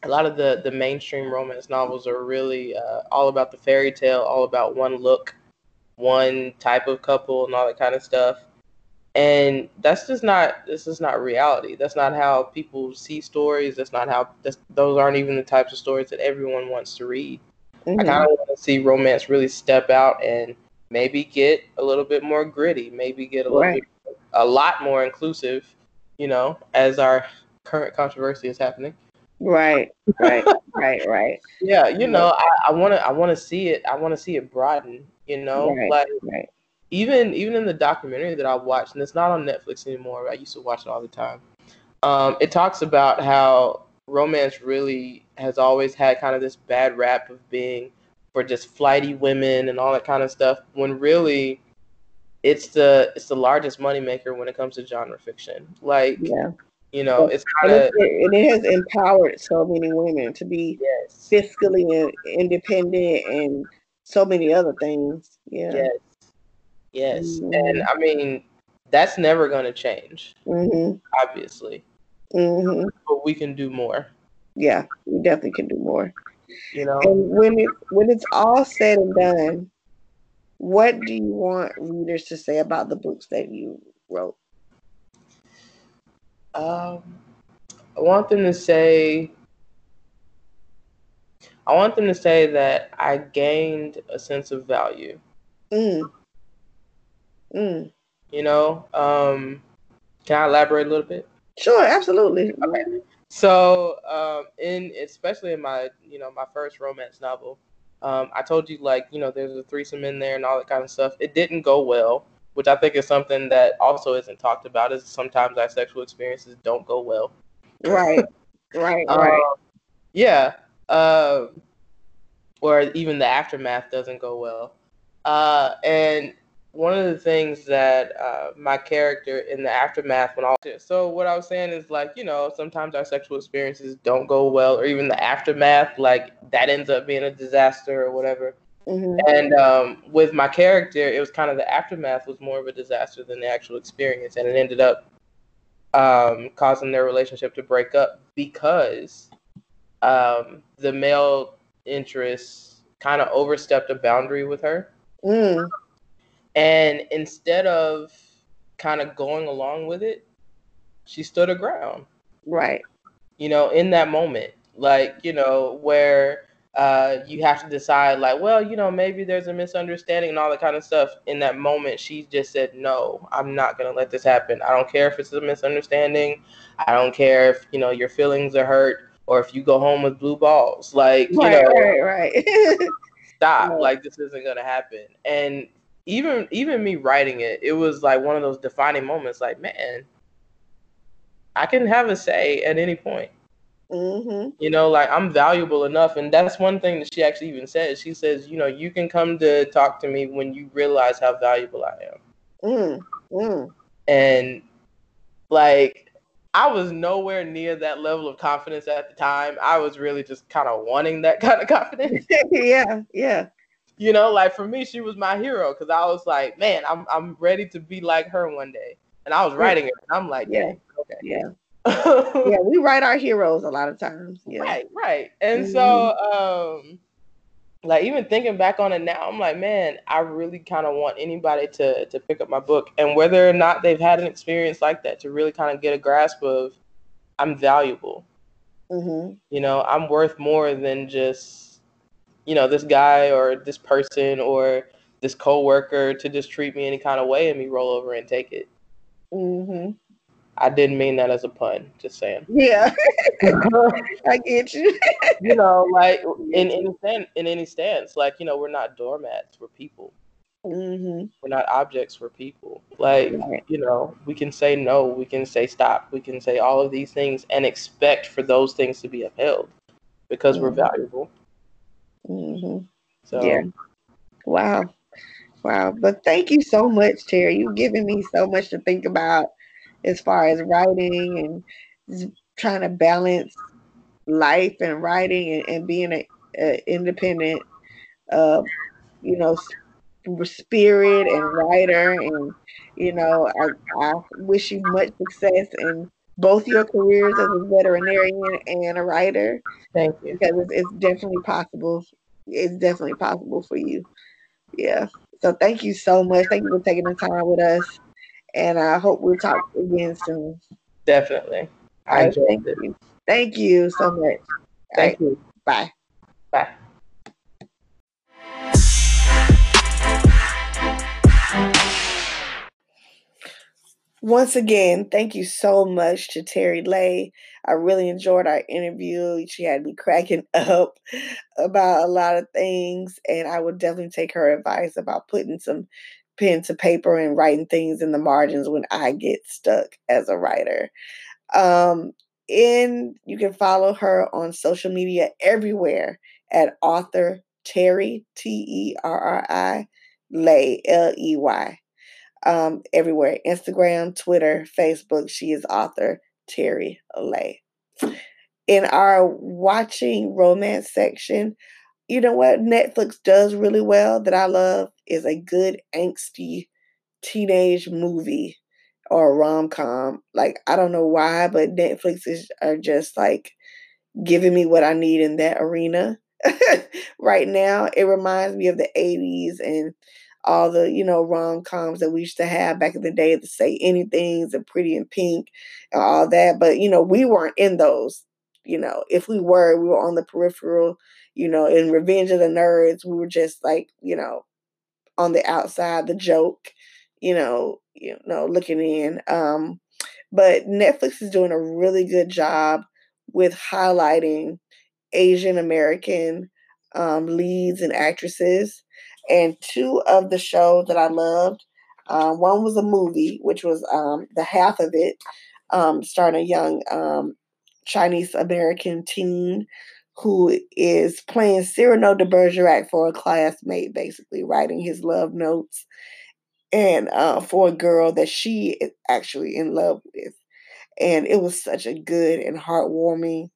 a lot of the the mainstream romance novels are really uh, all about the fairy tale, all about one look, one type of couple, and all that kind of stuff and that's just not this is not reality. That's not how people see stories. That's not how that's, those aren't even the types of stories that everyone wants to read. Mm-hmm. i kind of want to see romance really step out and maybe get a little bit more gritty maybe get a little right. bit a lot more inclusive you know as our current controversy is happening. Right right right right. Yeah you know i want to i want to see it i want to see it broaden you know right, like right even even in the documentary that I watched, and it's not on Netflix anymore. I used to watch it all the time. Um, it talks about how romance really has always had kind of this bad rap of being for just flighty women and all that kind of stuff. When really, it's the it's the largest moneymaker when it comes to genre fiction. Like, yeah. you know, it's kind of and it has empowered so many women to be yes. fiscally independent and so many other things. Yeah. Yes Yes, mm-hmm. and I mean that's never going to change. Mm-hmm. Obviously, mm-hmm. but we can do more. Yeah, we definitely can do more. You know, and when it when it's all said and done, what do you want readers to say about the books that you wrote? Um, I want them to say. I want them to say that I gained a sense of value. Mm. Mm. You know, um, can I elaborate a little bit? Sure, absolutely. Okay. So, um, in especially in my, you know, my first romance novel, um, I told you like, you know, there's a threesome in there and all that kind of stuff. It didn't go well, which I think is something that also isn't talked about. Is sometimes our sexual experiences don't go well. Right. right. Right. Um, yeah. Uh, or even the aftermath doesn't go well. Uh, and one of the things that uh, my character in the aftermath when all so what I was saying is like you know sometimes our sexual experiences don't go well or even the aftermath like that ends up being a disaster or whatever. Mm-hmm. And um, with my character, it was kind of the aftermath was more of a disaster than the actual experience, and it ended up um, causing their relationship to break up because um, the male interest kind of overstepped a boundary with her. Mm. And instead of kind of going along with it, she stood her ground. Right. You know, in that moment, like, you know, where uh, you have to decide, like, well, you know, maybe there's a misunderstanding and all that kind of stuff. In that moment, she just said, no, I'm not going to let this happen. I don't care if it's a misunderstanding. I don't care if, you know, your feelings are hurt or if you go home with blue balls. Like, you know, right, right. stop. Right. Like, this isn't going to happen. And even even me writing it, it was like one of those defining moments. Like, man, I can have a say at any point. Mm-hmm. You know, like I'm valuable enough, and that's one thing that she actually even says. She says, you know, you can come to talk to me when you realize how valuable I am. Mm, mm. And like, I was nowhere near that level of confidence at the time. I was really just kind of wanting that kind of confidence. yeah, yeah you know, like for me, she was my hero because I was like, man, I'm I'm ready to be like her one day. And I was writing it, and I'm like, yeah, okay, yeah. yeah, we write our heroes a lot of times. Yeah. Right, right. And mm-hmm. so um like even thinking back on it now, I'm like, man, I really kind of want anybody to to pick up my book and whether or not they've had an experience like that to really kind of get a grasp of I'm valuable. Mm-hmm. You know, I'm worth more than just you know this guy or this person or this coworker to just treat me any kind of way and me roll over and take it. Mm-hmm. I didn't mean that as a pun. Just saying. Yeah, I get you. you know, like in any stand, in any stance, like you know, we're not doormats. We're people. Mm-hmm. We're not objects. We're people. Like right. you know, we can say no. We can say stop. We can say all of these things and expect for those things to be upheld because mm-hmm. we're valuable. Mm-hmm. So yeah, wow, wow. But thank you so much, Terri. You've given me so much to think about as far as writing and trying to balance life and writing and, and being an independent, uh, you know, spirit and writer. And you know, I, I wish you much success in both your careers as a veterinarian and a writer. Thank you. Because it's, it's definitely possible. It's definitely possible for you. Yeah. So thank you so much. Thank you for taking the time with us. And I hope we'll talk again soon. Definitely. I right, thank it. you. Thank you so much. Thank right. you. Bye. Bye. Once again, thank you so much to Terri Ley. I really enjoyed our interview. She had me cracking up about a lot of things, and I would definitely take her advice about putting some pen to paper and writing things in the margins when I get stuck as a writer. Um, and you can follow her on social media everywhere at author Terri T E R R I Ley L E Y um, everywhere Instagram, Twitter, Facebook. She is author Terri Ley. In our watching romance section, you know what Netflix does really well that I love is a good angsty teenage movie or rom com. Like I don't know why, but Netflix is are just like giving me what I need in that arena right now. It reminds me of the 80s and all the you know rom coms that we used to have back in the day, to say anything's and Pretty in Pink and all that. But you know, we weren't in those. You know, if we were, we were on the peripheral. You know, in Revenge of the Nerds, we were just like you know on the outside, the joke. You know, you know, looking in. Um, but Netflix is doing a really good job with highlighting Asian American um, leads and actresses and two of the shows that I loved. Uh, one was a movie, which was um, the half of it, um, starring a young um, Chinese American teen who is playing Cyrano de Bergerac for a classmate, basically writing his love notes. and uh, for a girl that she is actually in love with. And it was such a good and heartwarming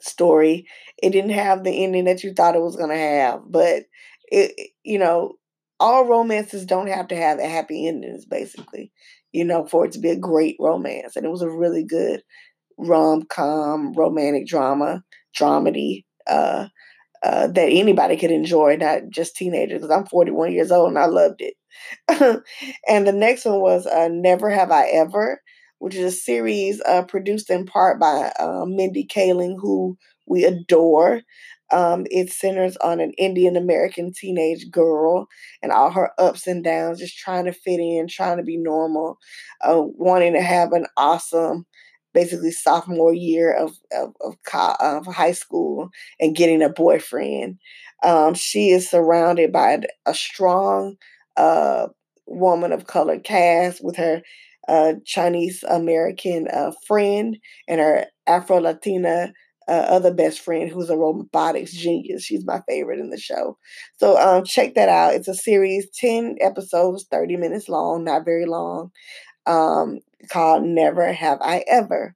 story. It didn't have the ending that you thought it was going to have, but it, you know, all romances don't have to have a happy endings, basically, you know, for it to be a great romance. And it was a really good rom com, romantic drama, dramedy uh, uh, that anybody could enjoy, not just teenagers. Because I'm 41 years old and I loved it. and the next one was uh, Never Have I Ever, which is a series uh, produced in part by uh, Mindy Kaling, who we adore. Um, it centers on an Indian American teenage girl and all her ups and downs, just trying to fit in, trying to be normal, uh, wanting to have an awesome, basically sophomore year of of, of, of high school and getting a boyfriend. Um, she is surrounded by a strong uh, woman of color cast with her uh, Chinese American uh, friend and her Afro Latina uh, other best friend who's a robotics genius. She's my favorite in the show. So um, check that out. It's a series, 10 episodes, 30 minutes long, not very long, um, called Never Have I Ever.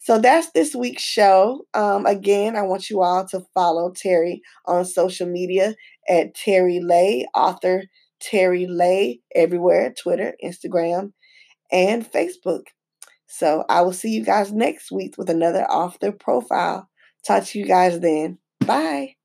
So that's this week's show. Um, again, I want you all to follow Terri on social media at Terri Ley, author Terri Ley, everywhere Twitter, Instagram, and Facebook. So I will see you guys next week with another author profile. Talk to you guys then. Bye.